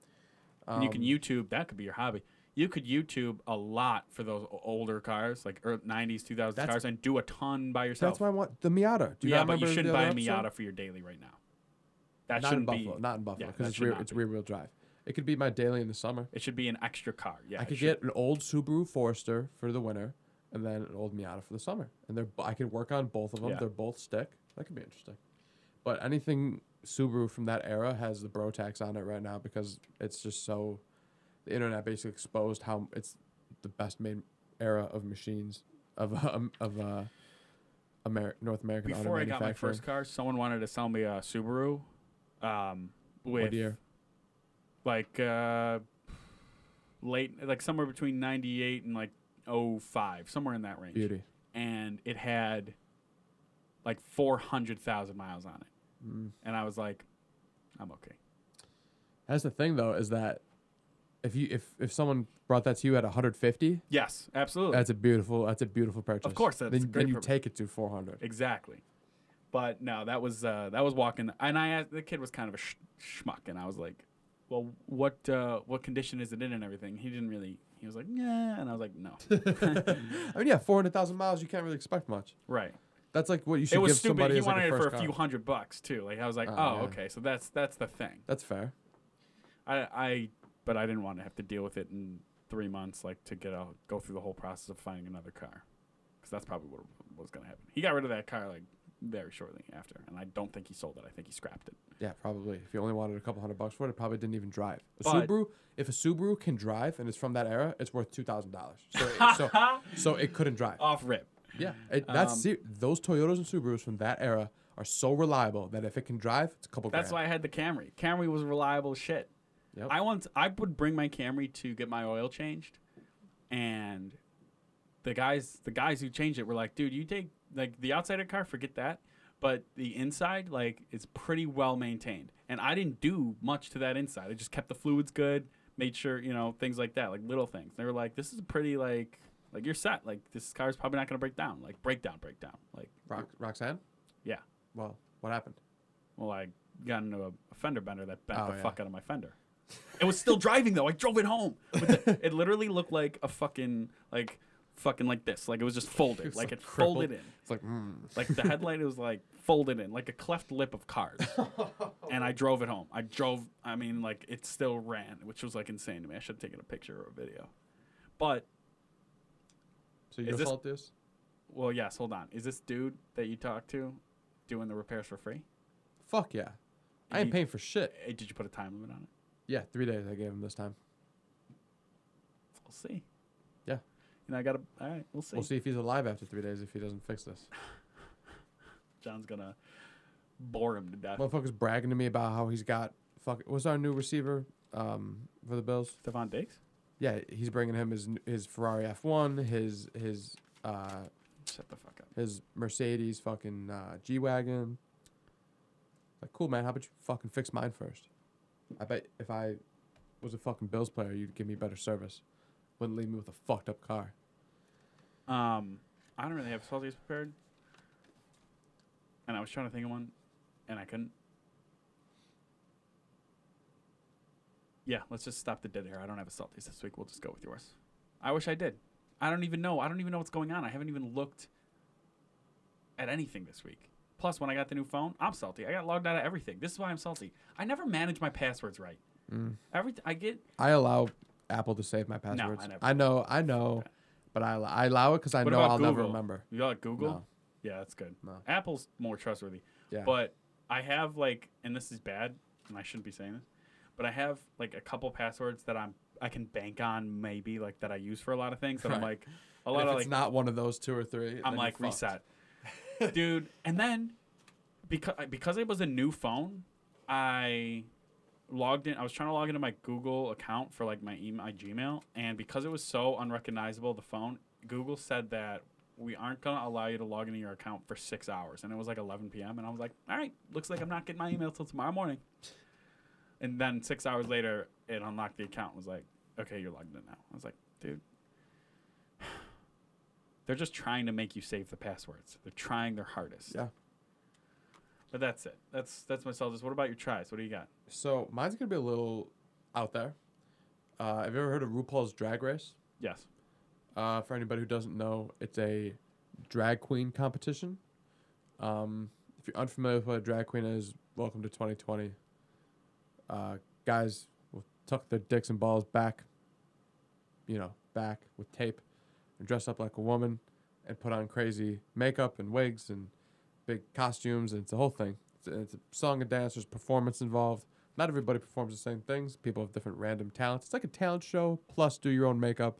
and you can Um, YouTube. That could be your hobby. You could YouTube a lot for those older cars, like er, 90s, 2000s cars, and do a ton by yourself. That's why I want the Miata. Do you yeah, but you shouldn't buy a episode? Miata for your daily right now. That Not in shouldn't Buffalo. be. Not in Buffalo yeah, because that it's should rear, not it's be. rear wheel drive. It could be my daily in the summer. It should be an extra car. Yeah, I it could should- get an old Subaru Forester for the winter, and then an old Miata for the summer. And they're I could work on both of them. Yeah. They're both stick. That could be interesting. But anything Subaru from that era has the bro tax on it right now because it's just so. The internet basically exposed how it's the best made era of machines of <laughs> um, of uh, Amer- North American auto Before I got my manufacturing. first car, someone wanted to sell me a Subaru. Um, with year? like uh, late, like somewhere between '98 and like 05, somewhere in that range. Beauty. And it had like 400,000 miles on it, Mm. and I was like, I'm okay. That's the thing though is that if you if if someone brought that to you at 150, Yes, absolutely. That's a beautiful. That's a beautiful purchase. Of course, that's then, a great then you purchase. take it to four hundred. Exactly. But no, that was uh, that was walking, and I asked the kid was kind of a sh- schmuck, and I was like, "Well, what uh, what condition is it in and everything?" He didn't really. He was like, "Yeah," and I was like, "No." <laughs> I mean, yeah, four hundred thousand miles. You can't really expect much. right. That's like what you should It was give stupid. somebody He as like wanted it for a few hundred bucks too. Like I was like, Oh, "Oh, yeah. okay." So that's that's the thing. That's fair. I I but I didn't want to have to deal with it in three months, like to get out, go through the whole process of finding another car, because that's probably what was going to happen. He got rid of that car like very shortly after, and I don't think he sold it. I think he scrapped it. Yeah, probably. If he only wanted a couple hundred bucks for it, it probably didn't even drive. A But- Subaru, if a Subaru can drive and it's from that era, it's worth two thousand dollars. So, so, <laughs> so it couldn't drive. Off rip. Yeah, it, that's Um, ser- those Toyotas and Subarus from that era are so reliable that if it can drive, it's a couple. That's grand. why I had the Camry. Camry was reliable shit. Yep. I once I would bring my Camry to get my oil changed, and the guys the guys who changed it were like, "Dude, you take like the outside of the car, forget that, but the inside like it's pretty well maintained." And I didn't do much to that inside. I just kept the fluids good, made sure you know things like that, like little things. They were like, "This is pretty like like you're set. Like this car's probably not gonna break down. Like breakdown, breakdown. Like Rox- Roxanne. yeah." Well, what happened? Well, I got into a, a fender bender that bent Oh, the yeah. fuck out of my fender. It was still driving though. I drove it home. The, <laughs> it literally looked like a fucking like fucking like this. Like it was just <laughs> folded. It's, like, like, it folded in. It's like, mm. Like the headlight was like folded in, like a cleft lip of cars. <laughs> and I drove it home. I drove. I mean, like it still ran, which was like insane to me. I should have taken a picture or a video. But so you go this- well, yes. Hold on. Is this dude that you talked to doing the repairs for free? Fuck yeah. I ain't paying for shit. Did you put a time limit on it? Yeah, three days I gave him this time. We'll see. Know, I gotta. All right, we'll see. We'll see if he's alive after three days if he doesn't fix this. <laughs> John's gonna bore him to death. Motherfucker's bragging to me about how he's got fuck. What's our new receiver um, for the Bills? Stefon Diggs. Yeah, he's bringing him his his Ferrari F1, his his uh, Shut the fuck up. his Mercedes fucking uh, G wagon. Like, cool man. How about you fucking fix mine first? I bet if I was a fucking Bills player, you'd give me better service. Wouldn't leave me with a fucked up car. Um, I don't really have salties prepared, and I was trying to think of one, and I couldn't. Yeah, let's just stop the dead here. I don't have a salties this week. We'll just go with yours. I wish I did. I don't even know. I don't even know what's going on. I haven't even looked at anything this week. Plus, when I got the new phone, I'm salty. I got logged out of everything. This is why I'm salty. I never manage my passwords right. Mm. Every I get I allow Apple to save my passwords. No, never I know, I know, but I, I allow it because I What know I'll never remember. you got Google. No. Yeah, that's good. No. Apple's more trustworthy. Yeah. But I have like, and this is bad, and I shouldn't be saying this, but I have like a couple passwords that I'm I can bank on maybe like that I use for a lot of things. And I'm like a lot if of it's like not one of those two or three, I'm like reset, dude. And then because because it was a new phone, I logged in. I was trying to log into my Google account for like my email, my Gmail, and because it was so unrecognizable, the phone Google said that we aren't gonna allow you to log into your account for six hours, and it was like 11 p.m. And I was like, all right, looks like I'm not getting my email till tomorrow morning. And then six hours later, it unlocked the account. and Was like, okay, you're logged in now. I was like, dude. <sighs> They're just trying to make you save the passwords. They're trying their hardest. Yeah. But that's it. That's that's my salties. What about your tries? What do you got? So mine's gonna be a little out there. Uh, have you ever heard of RuPaul's Drag Race? Yes. Uh, for anybody who doesn't know, it's a drag queen competition. Um, if you're unfamiliar with what a drag queen is, welcome to 2020. Uh, guys will tuck their dicks and balls back, you know, back with tape, and dress up like a woman, and put on crazy makeup and wigs and big costumes, and it's a whole thing. It's a, it's a song and dance. There's performance involved. Not everybody performs the same things. People have different random talents. It's like a talent show plus do your own makeup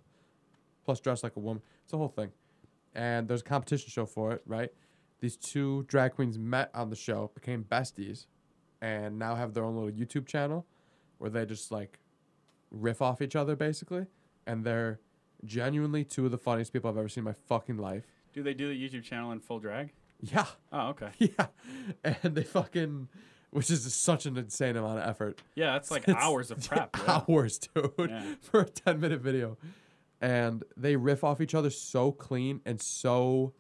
plus dress like a woman. It's a whole thing. And there's a competition show for it, right? These two drag queens met on the show, became besties, and now have their own little YouTube channel where they just like riff off each other basically. And they're genuinely two of the funniest people I've ever seen in my fucking life. Do they do the YouTube channel in full drag? Yeah. Oh, okay. <laughs> Yeah. And they fucking which is such an insane amount of effort. Yeah, that's like It's hours of prep. <laughs> yeah. Hours, dude, Yeah. <laughs> for a 10 minute video. And they riff off each other so clean and so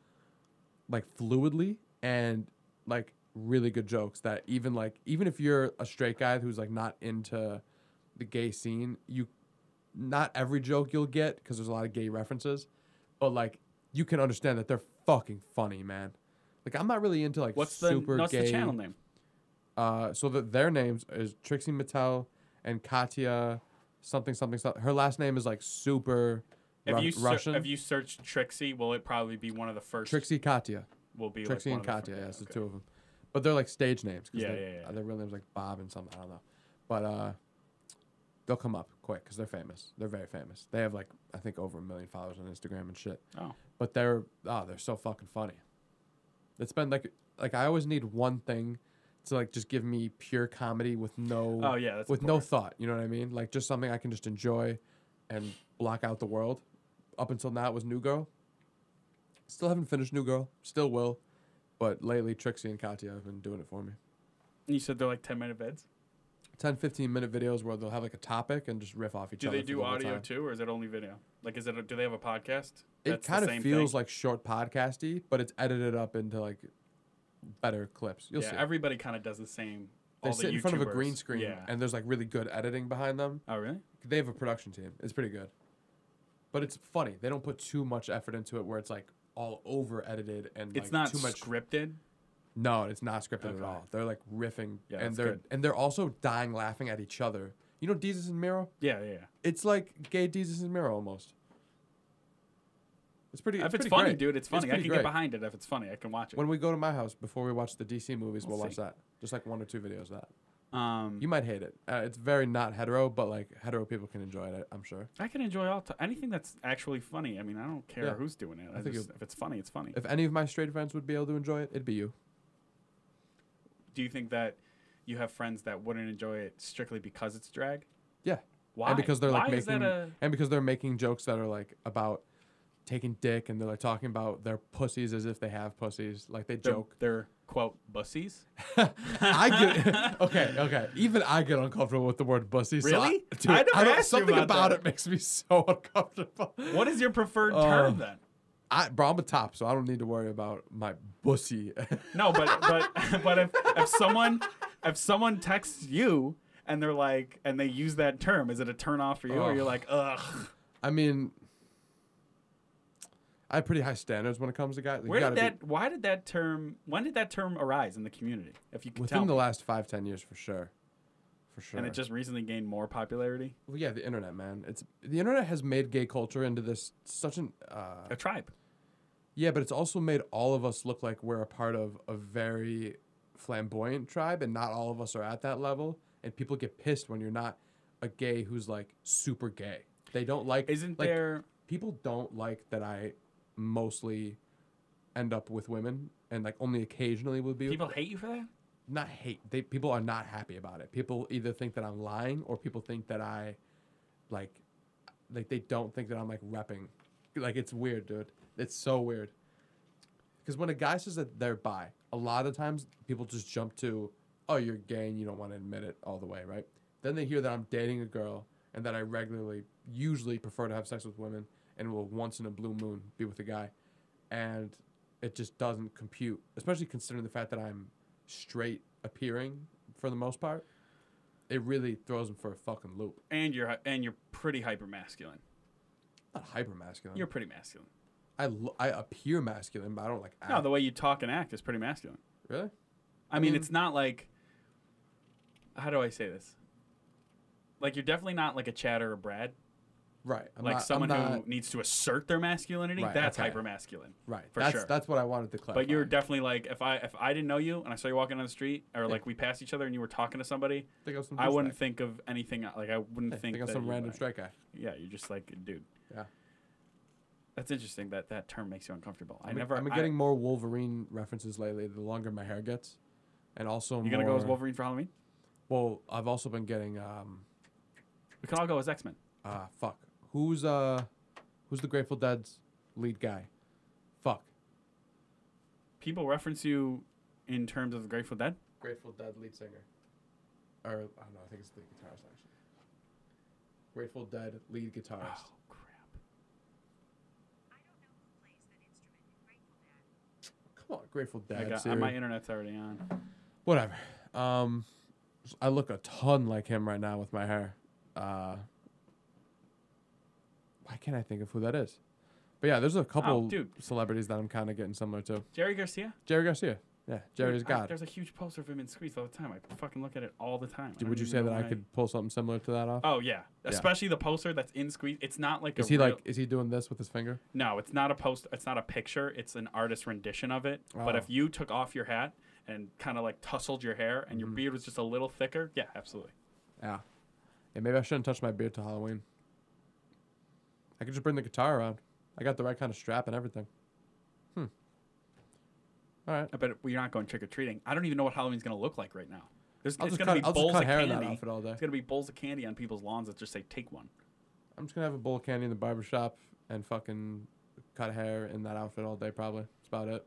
like fluidly and like really good jokes that even like even if you're a straight guy who's like not into the gay scene, you not every joke you'll get because there's a lot of gay references, but like you can understand that they're fucking funny, man. Like I'm not really into like What's the super what's gay the channel name? uh, so that their names is Trixie Mattel and Katya something something something. Her last name is like super If Ru- you ser- Russian. if you search Trixie, will it probably be one of the first? Trixie Katya, will be Trixie like and one of the Katya. Yes, the two of them. But they're like stage names. Yeah, they- yeah, yeah. uh, Their real names like Bob and something. I don't know. But uh, they'll come up quick because they're famous. They're very famous. They have like I think over a million followers on Instagram and shit. Oh, But they're oh they're so fucking funny. It's been like like I always need one thing to like just give me pure comedy with no oh yeah, that's with no thought. You know what I mean? Like just something I can just enjoy and block out the world. Up until now, it was New Girl. Still haven't finished New Girl. Still will. But lately, Trixie and Katya have been doing it for me. You said they're like ten minute vids. 10, 15 minute videos where they'll have like a topic and just riff off each Do other. Do they do the audio too, or is it only video? Like, is it? A, do they have a podcast? It That's kind of feels thing? like short podcasty, but it's edited up into like better clips. You'll yeah, see. everybody kind of does the same. they the sit in front of a green screen Yeah. and there's like really good editing behind them. oh really? They have a production team. It's pretty good. But it's funny. They don't put too much effort into it where it's like all over edited and It's like not too much scripted. No, it's not scripted at all. They're like riffing Yeah, and they're good. and they're also dying laughing at each other. You know Jesus and Miro? Yeah, yeah. yeah. It's like gay Jesus and Miro almost. It's pretty if it's pretty funny, great. dude, it's funny. I can great. get behind it if it's funny. I can watch it. When we go to my house before we watch the DC movies, we'll, We'll watch that. Just like one or two videos of that. um, You might hate it. Uh, it's very not hetero, but like hetero people can enjoy it. I'm sure. I can enjoy all t- anything that's actually funny. I mean, I don't care Yeah. who's doing it. I, I think just, if it's funny, it's funny. If any of my straight friends would be able to enjoy it, it'd be you. Do you think that you have friends that wouldn't enjoy it strictly because it's drag? Yeah. Why? And because they're Why like making a and because they're making jokes that are like about taking dick and they're like talking about their pussies as if they have pussies. Like they they're, joke. they're quote bussies? <laughs> I get <laughs> okay, okay. Even I get uncomfortable with the word pussy. so I- Really? dude, I never don't- asked you something about about, it makes me so uncomfortable. What is your preferred Oh. term then? I, bro, I'm a top, so I don't need to worry about my bussy. <laughs> No, but but but if if someone if someone texts you and they're like and they use that term, is it a turn off for you, or you're like, ugh? I mean, I have pretty high standards when it comes to guys. You Where did gotta be- that? Why did that term? When did that term arise in the community? If you can within tell, the me. last five, ten years for sure, for sure. and it just recently gained more popularity. well, yeah, the internet, man. It's the internet has made gay culture into this such an uh, A tribe. Yeah, but it's also made all of us look like we're a part of a very flamboyant tribe, and not all of us are at that level. And people get pissed when you're not a gay who's like super gay. They don't like. Isn't like, there? People don't like that I mostly end up with women, and like only occasionally will be. People hate you for that. not hate. They people are not happy about it. People either think that I'm lying, or people think that I, like, like they don't think that I'm like repping. Like it's weird, dude. It's so weird. Because when a guy says that they're bi, a lot of times people just jump to, oh, you're gay and you don't want to admit it all the way, right? Then they hear that I'm dating a girl and that I regularly, usually prefer to have sex with women and will once in a blue moon be with a guy. And it just doesn't compute, especially considering the fact that I'm straight appearing for the most part. It really throws them for a fucking loop. And you're and you're pretty hyper masculine. Not hyper masculine. You're pretty masculine. I, lo- I appear masculine, but I don't like act. No, the way you talk and act is pretty masculine. really? I mean, mean- it's not like. How do I say this? Like you're definitely not like a Chad or a Brad. Right. I'm like not- someone not- who needs to assert their masculinity. Right, that's okay. hyper masculine. Right. for that's sure. that's what I wanted to clarify. But you're definitely like if I if I didn't know you and I saw you walking down the street or like we passed each other and you were talking to somebody, think of some I wouldn't think of anything like I wouldn't think, think of some random like- straight guy. Yeah, you're just like dude. Yeah. That's interesting that that term makes you uncomfortable. I I've never. I've been I- getting more Wolverine references lately. The longer my hair gets, and also you're gonna go as Wolverine for Halloween? Well, I've also been getting um We can all go as X Men. uh fuck who's uh who's the Grateful Dead's lead guy? Fuck People reference you in terms of the Grateful Dead. Grateful Dead lead singer, or I don't know. I think it's the guitarist actually. Grateful Dead lead guitarist. Oh crap! Come on, Grateful I Dead. got, Siri. my internet's already on. Whatever. Um, s- I look a ton like him right now with my hair. Uh, why can't I think of who that is? But yeah, there's a couple Oh, dude. celebrities that I'm kind of getting similar to. Jerry Garcia. Jerry Garcia. Yeah, Jerry is Dude, I- God. there's a huge poster of him in Squeeze all the time. I fucking look at it all the time. I Dude, don't would you even say know that I why- could pull something similar to that off? Oh yeah, especially the poster that's in Squeeze. It's not like is a he real- like? Is he doing this with his finger? No, it's not a post. It's not a picture. It's an artist rendition of it. But Oh. if you took off your hat and kind of like tousled your hair and your Mhm. beard was just a little thicker, yeah, absolutely. Yeah. Yeah, maybe I shouldn't touch my beard till Halloween. I could just bring the guitar around. I got the right kind of strap and everything. Hmm. All right. I bet you're not going trick or treating. I don't even know what Halloween's gonna look like right now. There's I'll it's just gonna cut, be I'll just bowls cut of hair in that candy. outfit all day. It's gonna be bowls of candy on people's lawns that just say "take one." I'm just gonna have a bowl of candy in the barber shop and fucking cut hair in that outfit all day. Probably. That's about it.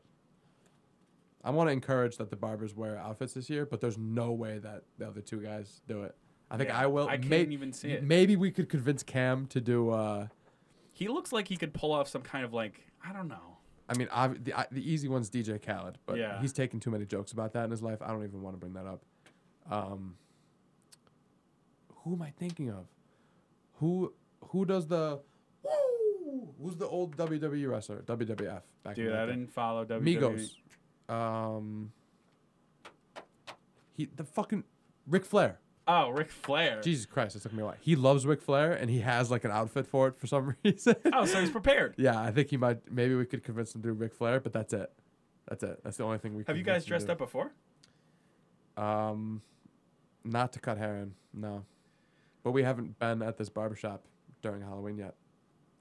I want to encourage that the barbers wear outfits this year, but there's no way that the other two guys do it. I think Yeah, I will. I can't even see it. Maybe we could convince Cam to do. uh He looks like he could pull off some kind of like I don't know. I mean, ob- the I- the easy one's DJ Khaled, but Yeah. he's taken too many jokes about that in his life. I don't even want to bring that up. Um, who am I thinking of? Who who does the woo? Who's the old WWE wrestler? WWF back Dude, in the I day. didn't follow WWE. Migos. Um, he the fucking Ric Flair. Oh, Ric Flair. Jesus Christ, it took me a while. He loves Ric Flair, and he has like an outfit for it for some <laughs> reason. Oh, so he's prepared. Yeah, I think he might. Maybe we could convince him to do Ric Flair, but that's it. That's it. That's the only thing we. Have you guys dressed up before? Um, not to cut hair in, no. But we haven't been at this barbershop during Halloween yet.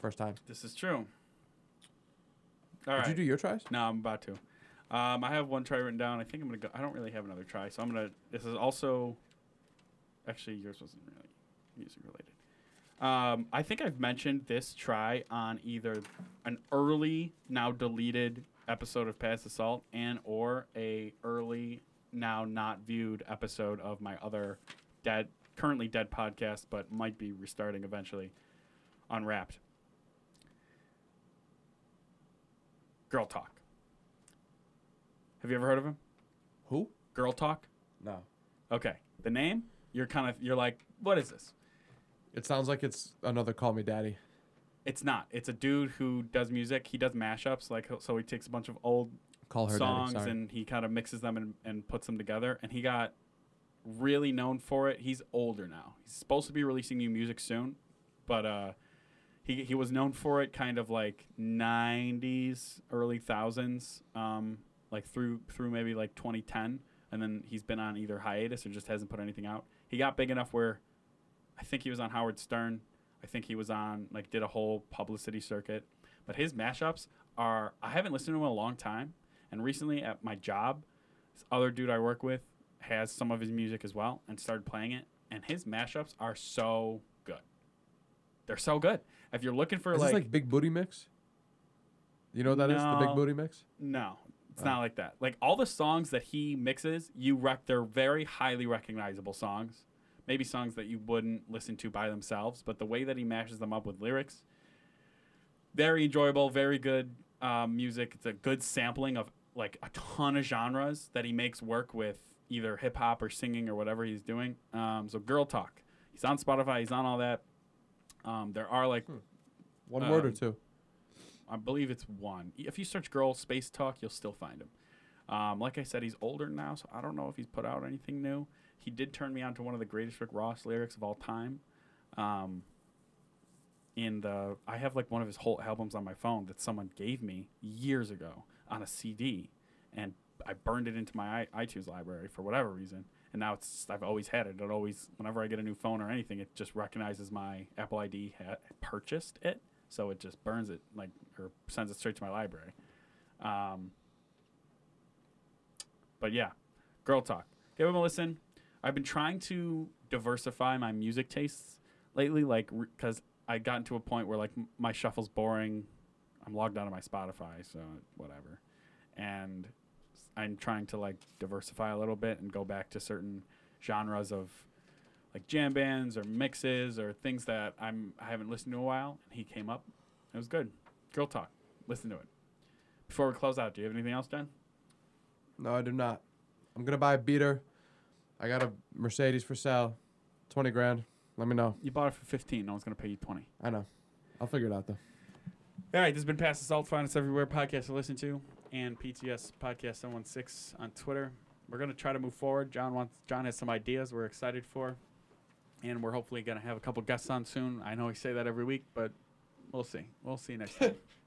First time. This is true. All Did right. you do your tries? No, I'm about to. Um, I have one try written down. I think I'm gonna go. I don't really have another try, so I'm gonna. This is also. Actually, yours wasn't really music related. Um, I think I've mentioned this try on either an early, now deleted episode of Pass the Salt and or a early, now not viewed episode of my other dead, currently dead podcast, but might be restarting eventually. Unwrapped. Girl Talk. Have you ever heard of him? Who? Girl Talk? No. Okay. The name? You're kind of you're like, what is this? It sounds like it's another Call Me Daddy. It's not. It's a dude who does music. He does mashups. Like so, he takes a bunch of old Call her songs Daddy. Sorry. and he kind of mixes them and, and puts them together. And he got really known for it. He's older now. He's supposed to be releasing new music soon, but uh, he he was known for it kind of like '90s, early thousands, um, like through through maybe like 2010, and then he's been on either hiatus or just hasn't put anything out. He got big enough where I think he was on Howard Stern. I think he was on like did a whole publicity circuit. But his mashups are I haven't listened to him in a long time. And recently at my job, this other dude I work with has some of his music as well and started playing it. And his mashups are so good. They're so good. If you're looking for Is like, this like Big Booty Mix? You know what that is? The Big Booty Mix? no, it's Oh. not like that. Like all the songs that he mixes, you rec they're very highly recognizable songs, maybe songs that you wouldn't listen to by themselves, but the way that he mashes them up with lyrics, very enjoyable, very good um, music. It's a good sampling of like a ton of genres that he makes work with either hip hop or singing or whatever he's doing. Um, so Girl Talk, he's on Spotify, he's on all that. Um, there are like, One word or two. I believe it's one. If you search Girl Space Talk, you'll still find him. Um, like I said, he's older now, so I don't know if he's put out anything new. He did turn me on to one of the greatest Rick Ross lyrics of all time. Um, in the, I have like one of his whole albums on my phone that someone gave me years ago on a CD, and I burned it into my iTunes library for whatever reason. And now it's I've always had it. It always whenever I get a new phone or anything, it just recognizes my Apple ID ha- purchased it, so it just burns it like or sends it straight to my library. Um, but yeah, girl talk. Give him a listen. I've been trying to diversify my music tastes lately, like because I gotten to a point where like m- my shuffle's boring. I'm logged out of my Spotify, so whatever, and I'm trying to like diversify a little bit and go back to certain genres of like jam bands or mixes or things that I'm I haven't listened to in a while. And he came up. It was good. Girl talk. Listen to it. Before we close out, do you have anything else, Jen? No, I do not. I'm gonna buy a beater. I got a Mercedes for sale. Twenty grand. Let me know. You bought it for 15. No one's going to pay you 20. I know. I'll figure it out though. All right, this has been Pass the Salt. Find us everywhere podcast to listen to, and PTS Podcast 716 on Twitter. We're gonna try to move forward. John wants. John has some ideas we're excited for, and we're hopefully gonna have a couple guests on soon. I know we say that every week, but we'll see. We'll see next time. <laughs>